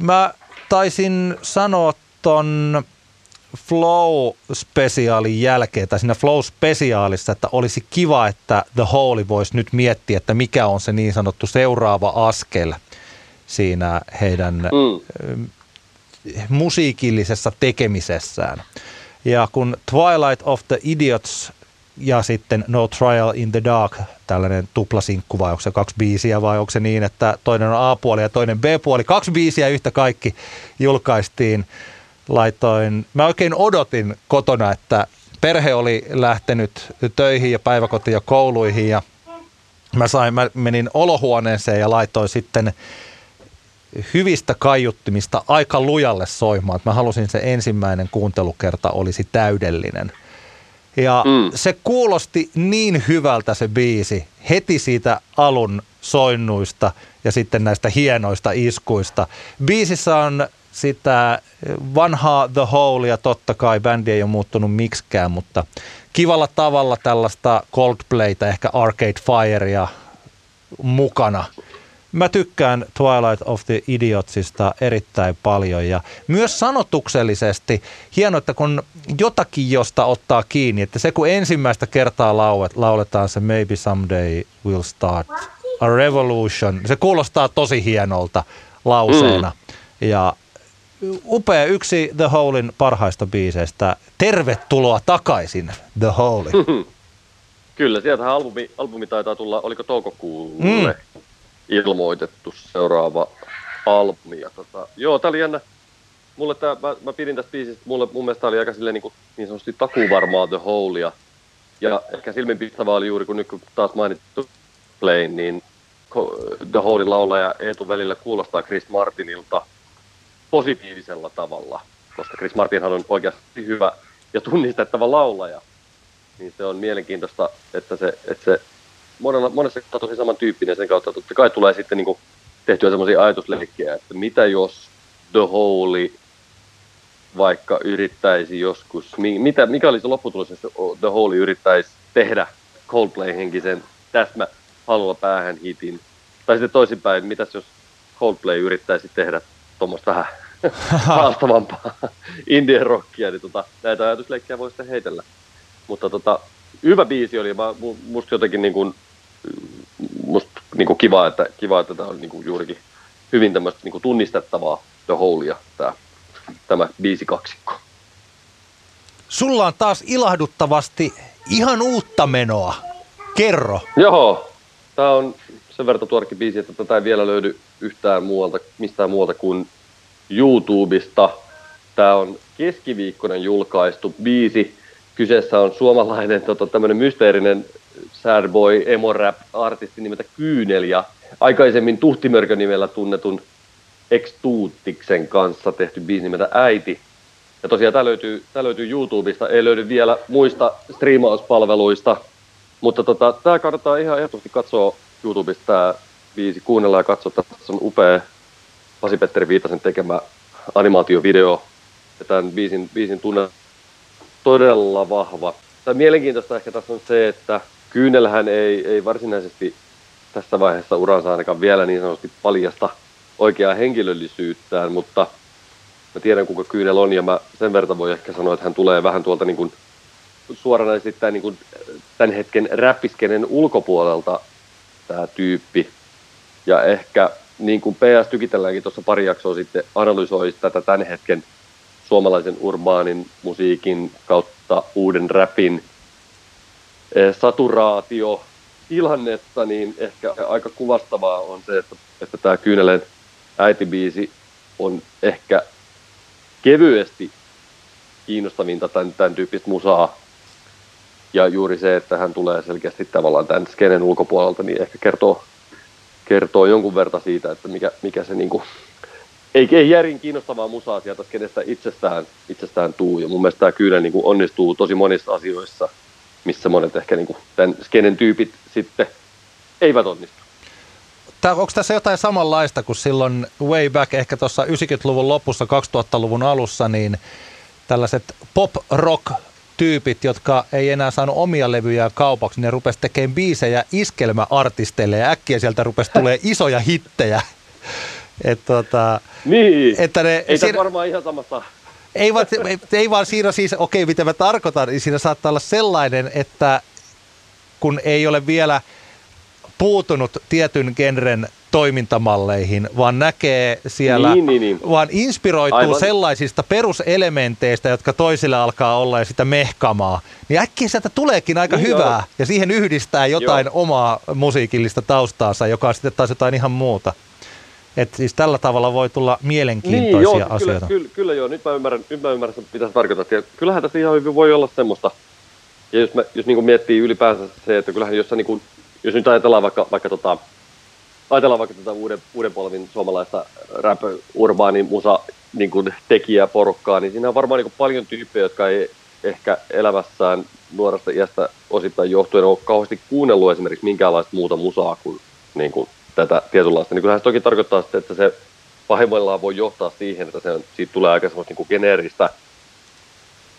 mä taisin sanoa ton Flow-spesiaalin jälkeen, tai siinä Flow-spesiaalissa, että olisi kiva, että The Holy voisi nyt miettiä, että mikä on se niin sanottu seuraava askel siinä heidän mm musiikillisessa tekemisessään. Ja kun Twilight of the Idiots ja sitten No Trial in the Dark, tällainen tuplasinkku vai onko se kaksi biisiä vai onko se niin, että toinen on A-puoli ja toinen B-puoli, kaksi biisiä yhtä kaikki julkaistiin. Laitoin, mä oikein odotin kotona, että perhe oli lähtenyt töihin ja päiväkotiin ja kouluihin ja mä, sain, mä menin olohuoneeseen ja laitoin sitten hyvistä kaiuttimista aika lujalle soimaan. Mä halusin se ensimmäinen kuuntelukerta olisi täydellinen. Ja mm. se kuulosti niin hyvältä se biisi heti siitä alun soinnuista ja sitten näistä hienoista iskuista. Biisissä on sitä vanhaa The Hole ja totta kai bändi ei ole muuttunut miksikään, mutta kivalla tavalla tällaista Coldplayta, ehkä Arcade Firea mukana – Mä tykkään Twilight of the Idiotsista erittäin paljon ja myös sanotuksellisesti hienoa, että kun jotakin josta ottaa kiinni, että se kun ensimmäistä kertaa laulet, lauletaan se Maybe Someday We'll Start a Revolution, se kuulostaa tosi hienolta lauseena mm. ja upea yksi The Holein parhaista biiseistä. Tervetuloa takaisin The Hole. Kyllä, sieltähän albumi, albumi taitaa tulla, oliko toukokuulle mm. ilmoitettu seuraava albumi. Ja tota, joo, tää oli jännä. Mulle tää, mä, mä pidin tästä biisistä, mulle, mun mielestä oli aika silleen niin, kuin, niin sanotusti takuvarmaa The Holea. Ja ehkä silminpistävää oli juuri, kun nyt kun taas mainittu Plane, niin The Holein laulaja Eetu välillä kuulostaa Chris Martinilta positiivisella tavalla, koska Chris Martinhan on oikeasti hyvä ja tunnistettava laulaja. Niin se on mielenkiintoista, että se, että se monella, monessa on tosi samantyyppinen sen kautta, totta kai tulee sitten niin kuin tehtyä semmoisia ajatusleikkejä, että mitä jos The Holy vaikka yrittäisi joskus, mitä, mikä olisi lopputulos, jos The Holy yrittäisi tehdä Coldplay-henkisen täsmä halulla päähän hitin. Tai sitten toisinpäin, mitäs jos Coldplay yrittäisi tehdä tuommoista vähän haastavampaa indie rockia, niin tota, näitä ajatusleikkejä voi sitten heitellä. Mutta tota, hyvä biisi oli, mä, musta jotenkin niin kuin, musta niin kuin kiva, että, kiva, että tämä on niin kuin juurikin hyvin tämmöistä niin kuin tunnistettavaa The Holea, tämä, tämä biisi kaksikko. Sulla on taas ilahduttavasti ihan uutta menoa. Kerro. Joo, tämä on sen verran tuorekin biisi, että tätä ei vielä löydy yhtään muualta, mistään muualta kuin YouTubesta. Tämä on keskiviikkoinen julkaistu biisi. Kyseessä on suomalainen tota, tämmöinen mysteerinen sad boy emo rap artisti nimeltä Kyynel ja aikaisemmin Tuhtimörkön nimellä tunnetun Extuutiksen kanssa tehty biisi nimeltä Äiti. Ja tosiaan tämä löytyy, tämä löytyy YouTubesta, ei löydy vielä muista striimauspalveluista, mutta tota, tämä kannattaa ihan ehdottomasti katsoa YouTubesta tämä biisi, kuunnella ja katsoa, tässä on upea Pasi-Petteri Viitasen tekemä animaatiovideo, ja tämän biisin, biisin tunne todella vahva. Tämä mielenkiintoista ehkä tässä on se, että Kyynelhän ei, ei varsinaisesti tässä vaiheessa uransa ainakaan vielä niin sanotusti paljasta oikeaa henkilöllisyyttään, mutta mä tiedän kuka Kyynel on ja mä sen verran voi ehkä sanoa, että hän tulee vähän tuolta niin kuin suoranaisesti niin kuin tämän hetken räppiskenen ulkopuolelta tämä tyyppi. Ja ehkä niin kuin PS Tykitelläänkin tuossa pari jaksoa sitten analysoi tätä tämän hetken suomalaisen urbaanin musiikin kautta uuden rapin eh, saturaatio tilannetta, niin ehkä aika kuvastavaa on se, että, että tämä Kyynelen äitibiisi on ehkä kevyesti kiinnostavinta tämän, tämän tyyppistä musaa. Ja juuri se, että hän tulee selkeästi tavallaan tämän skenen ulkopuolelta, niin ehkä kertoo, kertoo jonkun verran siitä, että mikä, mikä se niinku, ei, ei järin kiinnostavaa musaa sieltä skenestä itsestään, itsestään tuu. Ja mun mielestä tämä kyllä niin kuin onnistuu tosi monissa asioissa, missä monet ehkä niin kuin tämän skenen tyypit sitten eivät onnistu. Tää, onko tässä jotain samanlaista kuin silloin way back ehkä tuossa 90-luvun lopussa, 2000-luvun alussa, niin tällaiset pop-rock tyypit, jotka ei enää saanut omia levyjä kaupaksi, ne rupesi tekemään biisejä iskelmäartisteille ja äkkiä sieltä rupesi tulee isoja hittejä. Et, tota, niin, että ne, ei siinä, varmaan ihan samassa. Ei vaan, ei vaan siinä siis, okei okay, mitä mä tarkoitan, niin siinä saattaa olla sellainen, että kun ei ole vielä puutunut tietyn genren toimintamalleihin, vaan näkee siellä, niin, niin, niin. vaan inspiroituu Aivan. sellaisista peruselementeistä, jotka toisille alkaa olla ja sitä mehkamaa, niin äkkiä sieltä tuleekin aika niin hyvää, joo. ja siihen yhdistää jotain joo. omaa musiikillista taustaansa, joka on sitten taas jotain ihan muuta. Että siis tällä tavalla voi tulla mielenkiintoisia niin, joo, asioita. Kyllä, kyllä, kyllä joo, nyt mä ymmärrän, nyt mä ymmärrän mitä sä tarkoitat. Ja kyllähän tässä ihan hyvin voi olla semmoista, ja jos, mä, jos niin miettii ylipäänsä se, että kyllähän jos, sä, niin kuin, jos nyt ajatellaan vaikka, vaikka tota, ajatellaan vaikka tätä uuden, uuden polvin suomalaista rap urbaani musa niin kuin tekijäporukkaa, niin siinä on varmaan niin kuin paljon tyyppejä, jotka ei ehkä elämässään nuoresta iästä osittain johtuen ole kauheasti kuunnellut esimerkiksi minkäänlaista muuta musaa kuin, niin kuin tätä tietynlaista, niin kyllähän se toki tarkoittaa sitten, että se pahimmillaan voi johtaa siihen, että se on, siitä tulee aika semmoista niin kuin geneeristä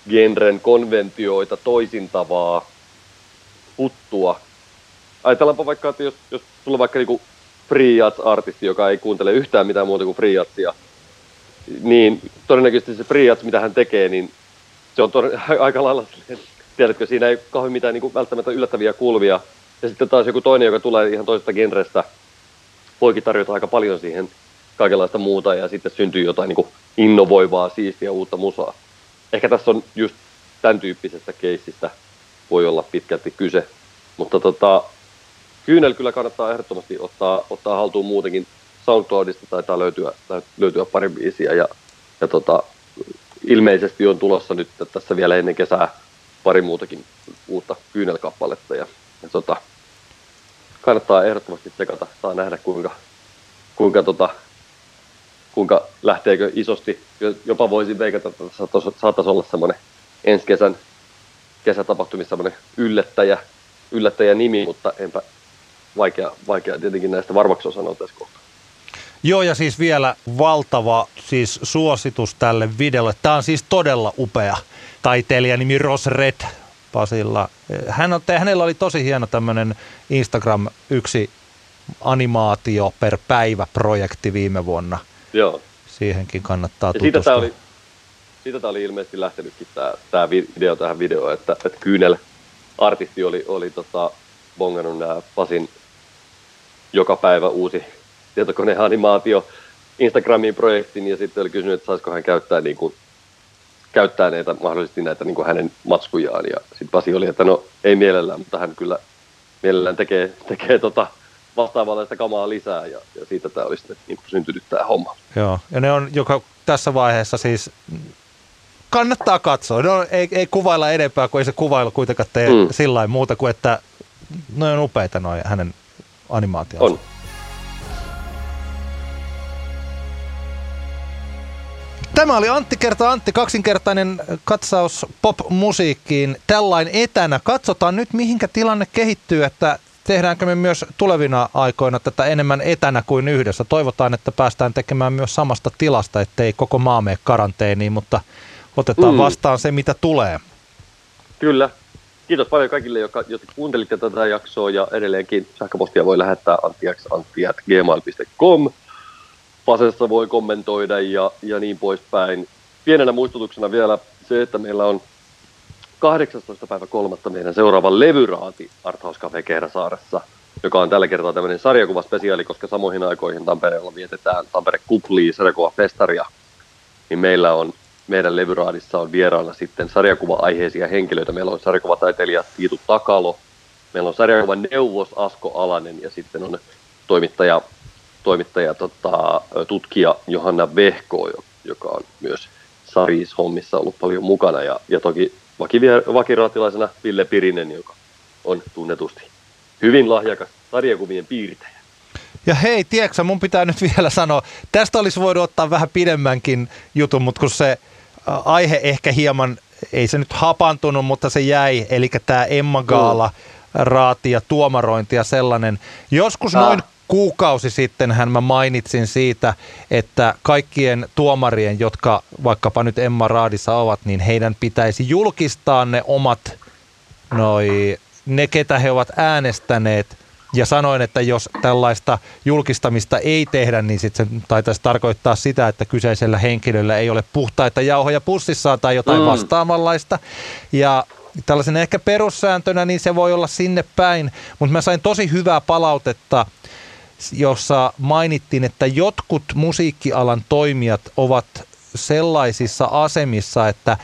genren konventioita toisintavaa puttua. Ajatellaanpa vaikka, että jos, jos sulla on vaikka niin free artisti joka ei kuuntele yhtään mitään muuta kuin free niin todennäköisesti se free mitä hän tekee, niin se on tod- aika lailla, tiedätkö, siinä ei kauhean mitään niin kuin välttämättä yllättäviä kulvia. Ja sitten taas joku toinen, joka tulee ihan toisesta genrestä, voikin tarjota aika paljon siihen kaikenlaista muuta ja sitten syntyy jotain niin kuin innovoivaa, siistiä uutta musaa. Ehkä tässä on just tämän tyyppisestä keissistä voi olla pitkälti kyse, mutta tota, Kyynel kyllä kannattaa ehdottomasti ottaa, ottaa haltuun muutenkin. SoundCloudista taitaa löytyä, löytyä pari biisiä ja, ja tota, ilmeisesti on tulossa nyt tässä vielä ennen kesää pari muutakin uutta kyynelkappaletta ja, ja tota, kannattaa ehdottomasti tsekata, saa nähdä kuinka, kuinka, tota, kuinka lähteekö isosti. Jopa voisin veikata, että saattaisi olla semmoinen ensi kesän kesätapahtumissa semmoinen yllättäjä, yllättäjä nimi, mutta enpä vaikea, vaikea tietenkin näistä varmaksi sanoa tässä kohtaa. Joo, ja siis vielä valtava siis suositus tälle videolle. Tämä on siis todella upea taiteilija nimi Ross Red Pasilla. Hän on, hänellä oli tosi hieno tämmöinen Instagram yksi animaatio per päivä projekti viime vuonna. Joo. Siihenkin kannattaa ja tutustua. Siitä tämä oli, siitä tämä oli ilmeisesti lähtenytkin tämä, tämä video tähän videoon, että, että Kyynel artisti oli, oli tota, bongannut nämä Pasin joka päivä uusi tietokoneanimaatio Instagramiin projektin ja sitten oli kysynyt, että saisiko hän käyttää, niin kuin, käyttää näitä, mahdollisesti näitä niin kuin hänen matskujaan. Ja sitten Pasi oli, että no ei mielellään, mutta hän kyllä mielellään tekee, tekee tota vastaavanlaista kamaa lisää ja, ja siitä tämä oli sitten niin syntynyt tämä homma. Joo, ja ne on joka tässä vaiheessa siis kannattaa katsoa. No, ei, ei kuvailla enempää, kun ei se kuvailu kuitenkaan tee mm. sillä muuta kuin, että ne on upeita noin hänen animaationsa. On. Tämä oli Antti kerta Antti, kaksinkertainen katsaus pop-musiikkiin. Tällain etänä. Katsotaan nyt, mihinkä tilanne kehittyy, että tehdäänkö me myös tulevina aikoina tätä enemmän etänä kuin yhdessä. Toivotaan, että päästään tekemään myös samasta tilasta, ettei koko maa mene karanteeniin, mutta otetaan mm. vastaan se, mitä tulee. Kyllä. Kiitos paljon kaikille, jotka, jotka kuuntelitte tätä jaksoa ja edelleenkin sähköpostia voi lähettää antiax.gmail.com. Pasessa voi kommentoida ja, ja niin poispäin. Pienenä muistutuksena vielä se, että meillä on 18. päivä kolmatta meidän seuraava levyraati Arthouse Cafe Kehräsaaressa, joka on tällä kertaa tämmöinen sarjakuvaspesiaali, koska samoihin aikoihin Tampereella vietetään Tampere Kuplii sarjakuvafestaria, niin meillä on meidän levyraadissa on vieraana sitten sarjakuva-aiheisia henkilöitä. Meillä on sarjakuvataiteilija Tiitu Takalo, meillä on sarjakuvan neuvos Asko Alanen ja sitten on toimittaja, toimittaja tota, tutkija Johanna Vehko, joka on myös Saris-hommissa ollut paljon mukana ja, ja toki vakiraatilaisena Ville Pirinen, joka on tunnetusti hyvin lahjakas sarjakuvien piirtäjä. Ja hei, tiedätkö mun pitää nyt vielä sanoa, tästä olisi voinut ottaa vähän pidemmänkin jutun, mutta kun se aihe ehkä hieman, ei se nyt hapantunut, mutta se jäi, eli tämä Emma Gaala, raati ja tuomarointi ja sellainen. Joskus ah. noin kuukausi sitten hän mä mainitsin siitä, että kaikkien tuomarien, jotka vaikkapa nyt Emma Raadissa ovat, niin heidän pitäisi julkistaa ne omat, noi, ne ketä he ovat äänestäneet – ja sanoin, että jos tällaista julkistamista ei tehdä, niin sitten se taitaisi tarkoittaa sitä, että kyseisellä henkilöllä ei ole puhtaita jauhoja pussissaan tai jotain mm. vastaavanlaista. Ja tällaisen ehkä perussääntönä, niin se voi olla sinne päin. Mutta mä sain tosi hyvää palautetta, jossa mainittiin, että jotkut musiikkialan toimijat ovat sellaisissa asemissa, että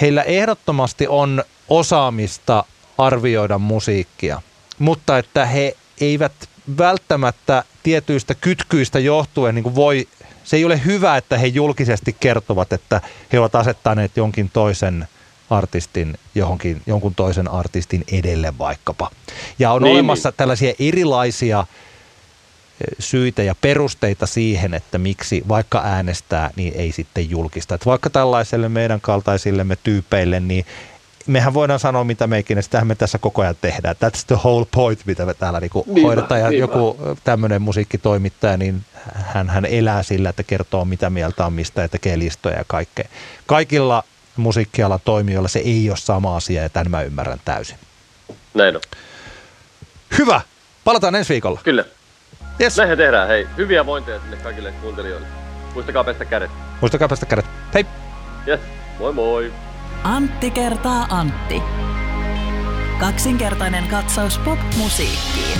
heillä ehdottomasti on osaamista arvioida musiikkia mutta että he eivät välttämättä tietyistä kytkyistä johtuen niin voi, se ei ole hyvä, että he julkisesti kertovat, että he ovat asettaneet jonkin toisen artistin johonkin, jonkun toisen artistin edelle vaikkapa. Ja on niin, olemassa niin. tällaisia erilaisia eh, syitä ja perusteita siihen, että miksi vaikka äänestää, niin ei sitten julkista. Että vaikka tällaiselle meidän kaltaisillemme tyypeille, niin mehän voidaan sanoa mitä meikin, sitähän me tässä koko ajan tehdään. That's the whole point, mitä me täällä niinku niinpä, hoidetaan. Ja niinpä. joku tämmöinen musiikkitoimittaja, niin hän, hän elää sillä, että kertoo mitä mieltä on mistä ja tekee listoja ja kaikkea. Kaikilla musiikkialan toimijoilla se ei ole sama asia ja tämän mä ymmärrän täysin. Näin on. Hyvä! Palataan ensi viikolla. Kyllä. Yes. Näinhän tehdään. Hei, hyviä vointeja sinne kaikille kuuntelijoille. Muistakaa pestä kädet. Muistakaa pestä kädet. Hei! Yes. Moi moi! Antti kertaa Antti. Kaksinkertainen katsaus pop-musiikkiin.